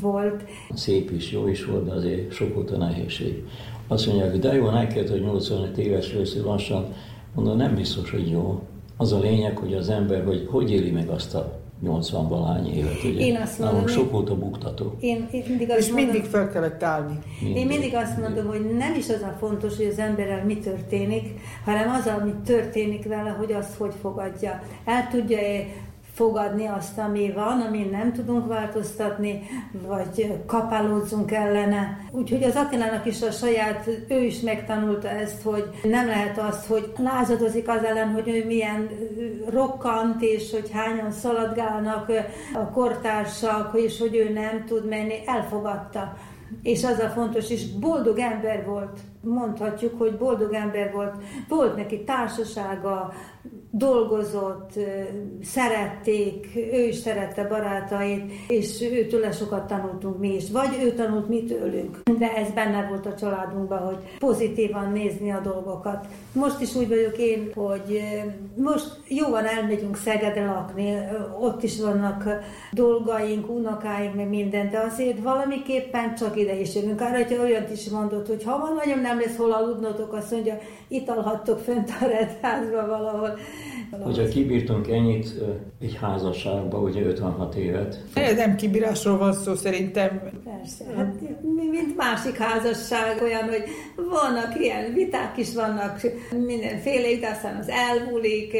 volt. Szép is, jó is volt, de azért sok volt a nehézség. Azt mondják, hogy de jó, neked, hogy 85 éves lesz, lassan, mondom, nem biztos, hogy jó. Az a lényeg, hogy az ember, hogy hogy éli meg azt a 80 valány évet, ugye? Én azt mondom, sok volt a buktató. Én, én mindig azt És mondom, mindig fel kellett állni. Mindig. Én mindig azt mondom, hogy nem is az a fontos, hogy az emberrel mi történik, hanem az, ami történik vele, hogy azt hogy fogadja. El tudja-e fogadni azt, ami van, amin nem tudunk változtatni, vagy kapálódzunk ellene. Úgyhogy az Attilának is a saját, ő is megtanulta ezt, hogy nem lehet az, hogy lázadozik az ellen, hogy ő milyen rokkant, és hogy hányan szaladgálnak a kortársak, és hogy ő nem tud menni, elfogadta. És az a fontos, és boldog ember volt, mondhatjuk, hogy boldog ember volt. Volt neki társasága, dolgozott, szerették, ő is szerette barátait, és őtől sokat tanultunk mi is, vagy ő tanult mi tőlünk. De ez benne volt a családunkban, hogy pozitívan nézni a dolgokat. Most is úgy vagyok én, hogy most jóban elmegyünk Szegedre lakni, ott is vannak dolgaink, unokáink, meg minden, de azért valamiképpen csak ide is jövünk. Arra, hogyha olyat is mondott, hogy ha van nagyon nem lesz hol aludnotok, azt mondja, itt alhattok fönt a redházba valahol Hogyha kibírtunk ennyit egy házasságba, ugye 56 évet. Ez nem kibírásról van szó szerintem. Persze, hát mint másik házasság olyan, hogy vannak ilyen viták is vannak mindenféle, de aztán az elmúlik,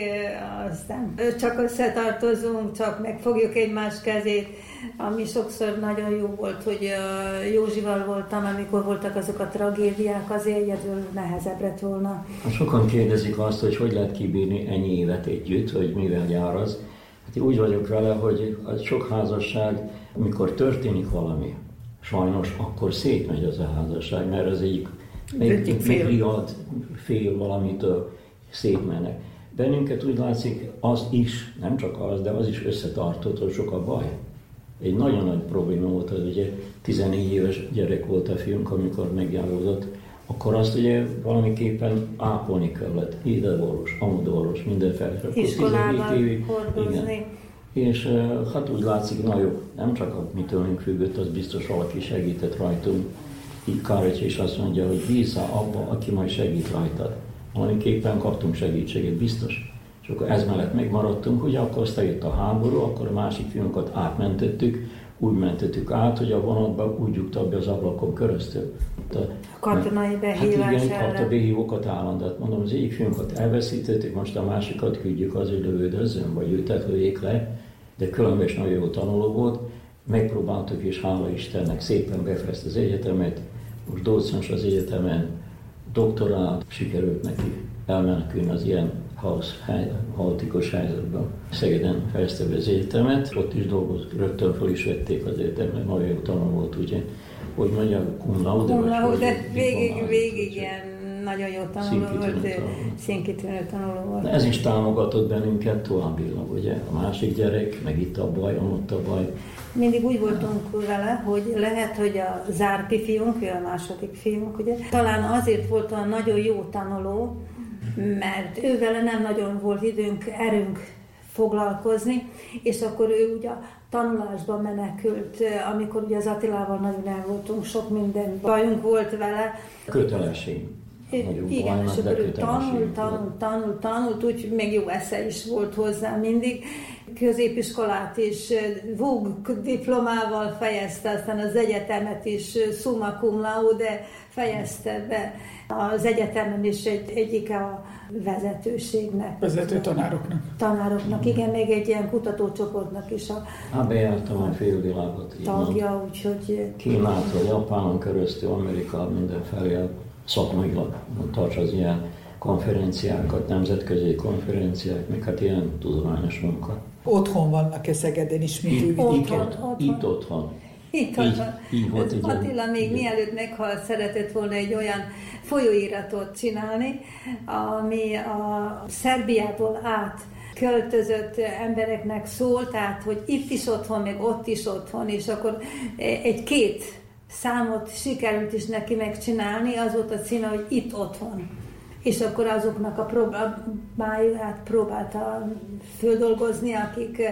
aztán csak összetartozunk, csak megfogjuk egymás kezét, ami sokszor nagyon jó volt, hogy Józsival voltam, amikor voltak azok a tragédiák, azért egyedül nehezebb lett volna. Sokan kérdezik azt, hogy hogy lehet kibírni ennyi évet együtt, hogy mivel jár az. Hát én úgy vagyok vele, hogy a sok házasság, amikor történik valami, sajnos akkor szétmegy az a házasság, mert az egyik még, fél. riad, fél valamitől szétmennek. Bennünket úgy látszik, az is, nem csak az, de az is összetartott, hogy sok a baj. Egy nagyon nagy probléma volt az, ugye 14 éves gyerek volt a fiunk, amikor megjárulott, akkor azt ugye valamiképpen ápolni kellett, idevorvos, amudorvos, mindenfelé. Iskolában hordozni. Igen. És hát úgy látszik, nagyobb, nem csak a mi tőlünk függött, az biztos valaki segített rajtunk. Így Károcs is azt mondja, hogy bízzál abba, aki majd segít rajtad. Valamiképpen kaptunk segítséget, biztos. És akkor ez mellett megmaradtunk, ugye akkor aztán jött a háború, akkor a másik fiunkat átmentettük, úgy mentettük át, hogy a vonatba úgy jutottak be az ablakon keresztül. A katonai behívás Hát igen, kapta behívókat állandót. Mondom, az egyik fiunkat elveszítettük, most a másikat küldjük az, hogy lövődözzön, vagy őtet lőjék le, de különben nagyon jó tanuló volt. Megpróbáltuk, és hála Istennek szépen befejezt az egyetemet, most docens az egyetemen, doktorát, sikerült neki elmenekülni az ilyen haosz, haotikus helyzetben. Szegeden fejezte be az egyetemet, ott is dolgozott, rögtön fel is vették az egyetemre, nagyon jó tanul volt, ugye, hogy mondja, cum laude. Cum laude, végig, végig ilyen nagyon jó tanuló volt, színkitűnő tanuló volt. Ez is támogatott bennünket továbbilag, ugye, a másik gyerek, meg itt a baj, ott a baj. Mindig úgy voltunk vele, hogy lehet, hogy a Zárpi fiunk, ő a második fiunk, ugye, talán azért volt a nagyon jó tanuló, mert ővele nem nagyon volt időnk, erőnk foglalkozni, és akkor ő ugye a tanulásba menekült, amikor ugye az Attilával nagyon el voltunk, sok minden bajunk volt vele. Kötelesség. Igen, és akkor ő tanult, tanult, tanult, tanult, úgy még jó esze is volt hozzá mindig. Középiskolát is VUG diplomával fejezte, aztán az egyetemet is summa cum laude fejezte be. Az egyetemen is egy, egyike a vezetőségnek. Vezető tanároknak. Tanároknak, igen, még egy ilyen kutatócsoportnak is a... Hát bejártam a félvilágot. Tagja, úgyhogy... Kínától, Japánon keresztül, Amerika mindenfelé szakmailag tarts az ilyen konferenciákat, nemzetközi konferenciák, meg hát ilyen tudományos munka. Otthon vannak-e Szegeden is, mint itt, otthon, itt, otthon. itt otthon. Itt így, így volt egy Attila még mielőtt meghalt, szeretett volna egy olyan folyóiratot csinálni, ami a Szerbiából át költözött embereknek szól, tehát hogy itt is otthon, meg ott is otthon, és akkor egy-két számot sikerült is neki megcsinálni, az volt a címe, hogy itt otthon. És akkor azoknak a problémáját próbálta földolgozni, akik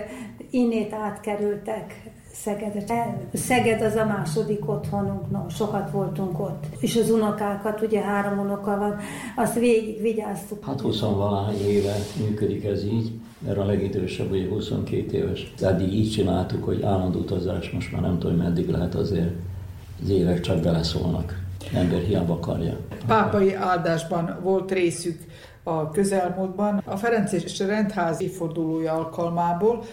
innét átkerültek Szegedre. Szeged az a második otthonunk, no, sokat voltunk ott. És az unokákat, ugye három unoka van, azt végig vigyáztuk. Hát 20 valahány éve működik ez így, mert a legidősebb ugye 22 éves. Eddig így csináltuk, hogy állandó utazás, most már nem tudom, meddig lehet azért az évek csak beleszólnak. Ember hiába akarja. Pápai áldásban volt részük a közelmúltban. A Ferenc és Rendház évfordulója alkalmából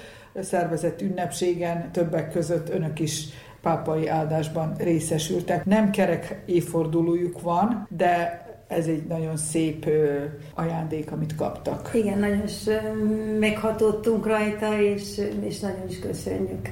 szervezett ünnepségen többek között önök is pápai áldásban részesültek. Nem kerek évfordulójuk van, de ez egy nagyon szép ajándék, amit kaptak. Igen, nagyon is meghatottunk rajta, és, és nagyon is köszönjük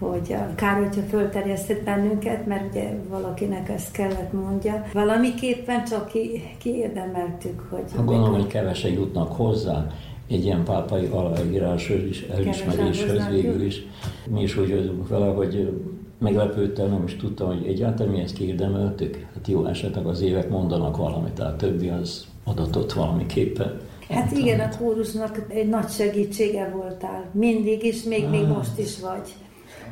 hogy a kár, hogyha fölterjesztett bennünket, mert ugye valakinek ezt kellett mondja. Valamiképpen csak ki, kiérdemeltük, hogy... Ha gondolom, hogy kevesen jutnak hozzá, egy ilyen pápai aláíráshoz is, elismeréshez végül is. Mi is úgy vagyunk vele, hogy meglepődtem, nem is tudtam, hogy egyáltalán mi ezt kiérdemeltük. Hát jó, esetleg az évek mondanak valamit, tehát többi az adatot valamiképpen. Hát igen, a kórusnak egy nagy segítsége voltál. Mindig is, még, még most is vagy.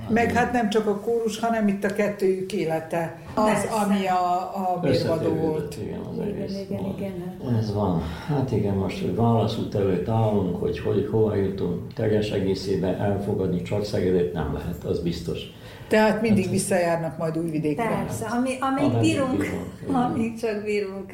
Meg hát nem csak a kórus, hanem itt a kettőjük élete, az, ami a, a mérvadó volt. Igen, az egész. Igen, igen, igen. Ez van. Hát igen, most hogy válaszút előtt állunk, hogy, hogy hova jutunk, teljes egészében elfogadni csak Szegedet nem lehet, az biztos. Tehát mindig hát, visszajárnak majd újvidékre. Persze, ami, amíg bírunk, bírunk amíg csak bírunk.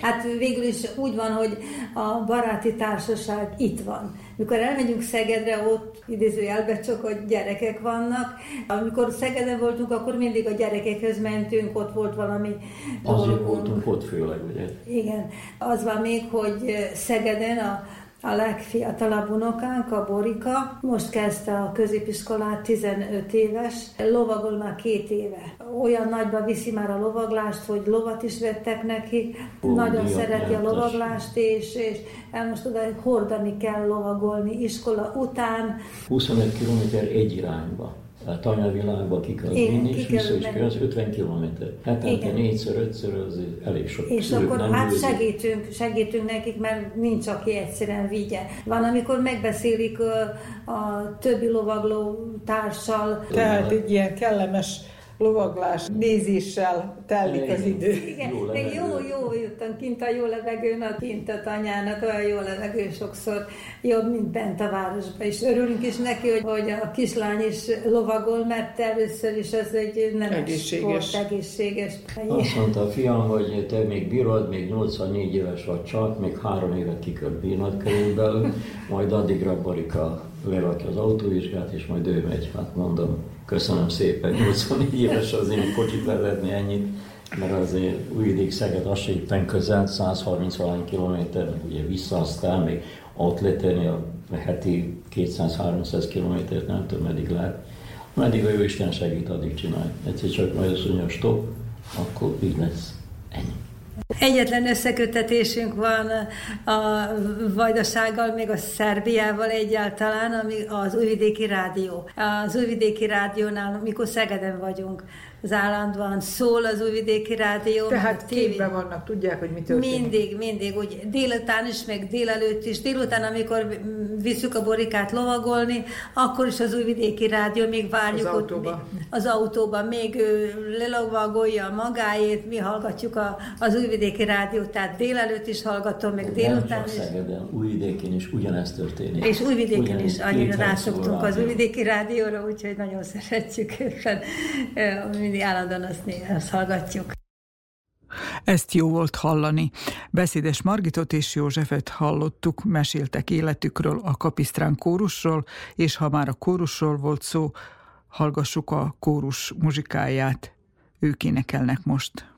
Hát végül is úgy van, hogy a baráti társaság itt van. Mikor elmegyünk Szegedre, ott idézőjelben csak a gyerekek vannak. Amikor Szegeden voltunk, akkor mindig a gyerekekhez mentünk, ott volt valami Azért voltunk ott főleg, ugye? Igen. Az van még, hogy Szegeden a a legfiatalabb unokánk, a Borika, most kezdte a középiskolát, 15 éves, lovagol már két éve. Olyan nagyba viszi már a lovaglást, hogy lovat is vettek neki, Ó, nagyon szereti a lovaglást, és, és most oda hordani kell lovagolni iskola után. 25 km egy irányba a tanyavilágba ki kell vinni, és vissza is kell, az 50 kilométer. Hetente négyszer, ötször, az elég sok. És Ők akkor hát üzik. segítünk, segítünk nekik, mert nincs, aki egyszerűen vigye. Van, amikor megbeszélik a, a többi lovagló társal. Tehát egy ilyen kellemes lovaglás, nézéssel telik az idő. Igen, jó, de jó, jó jöttem kint a jó levegőn, a kint a tanyának, olyan jó levegő sokszor jobb, mint bent a városban. És örülünk is neki, hogy, hogy a kislány is lovagol, mert először is ez egy nem egészséges. Sport, egészséges. Azt mondta a fiam, hogy te még bírod, még 84 éves vagy csak, még három évet ki kell bírnod körülbelül, majd addigra Barika lerakja az autóvizsgát, és majd ő megy. Hát mondom, köszönöm szépen, 84 éves az én kocsit vezetni ennyit, mert azért Újvidék Szeged az éppen közel, 130 valány kilométer, meg ugye vissza aztán még ott letenni a heti 200-300 kilométert, nem tudom, meddig lehet. Meddig a jó Isten segít, addig csinálj. Egyszer csak majd azt mondja, stop, akkor így lesz. Ennyi. Egyetlen összekötetésünk van a Vajdasággal, még a Szerbiával egyáltalán, ami az Újvidéki Rádió. Az Újvidéki Rádiónál, mikor Szegeden vagyunk, az állandóan szól az újvidéki rádió. Tehát képben vannak, tudják, hogy mi történik. Mindig, mindig, úgy délután is, meg délelőtt is. Délután, amikor visszük a borikát lovagolni, akkor is az újvidéki rádió, még várjuk az autóba. Ott, az autóba, még ő lelovagolja magáét, mi hallgatjuk a, az újvidéki rádiót, tehát délelőtt is hallgatom, meg délután is. Szegeden, újvidéken is ugyanezt történik. És újvidéken is annyira rásoktunk az újvidéki rádióra, úgyhogy nagyon szeretjük őket mindig állandóan azt, azt hallgatjuk. Ezt jó volt hallani. Beszédes Margitot és Józsefet hallottuk, meséltek életükről, a kapisztrán kórusról, és ha már a kórusról volt szó, hallgassuk a kórus muzsikáját. Ők énekelnek most.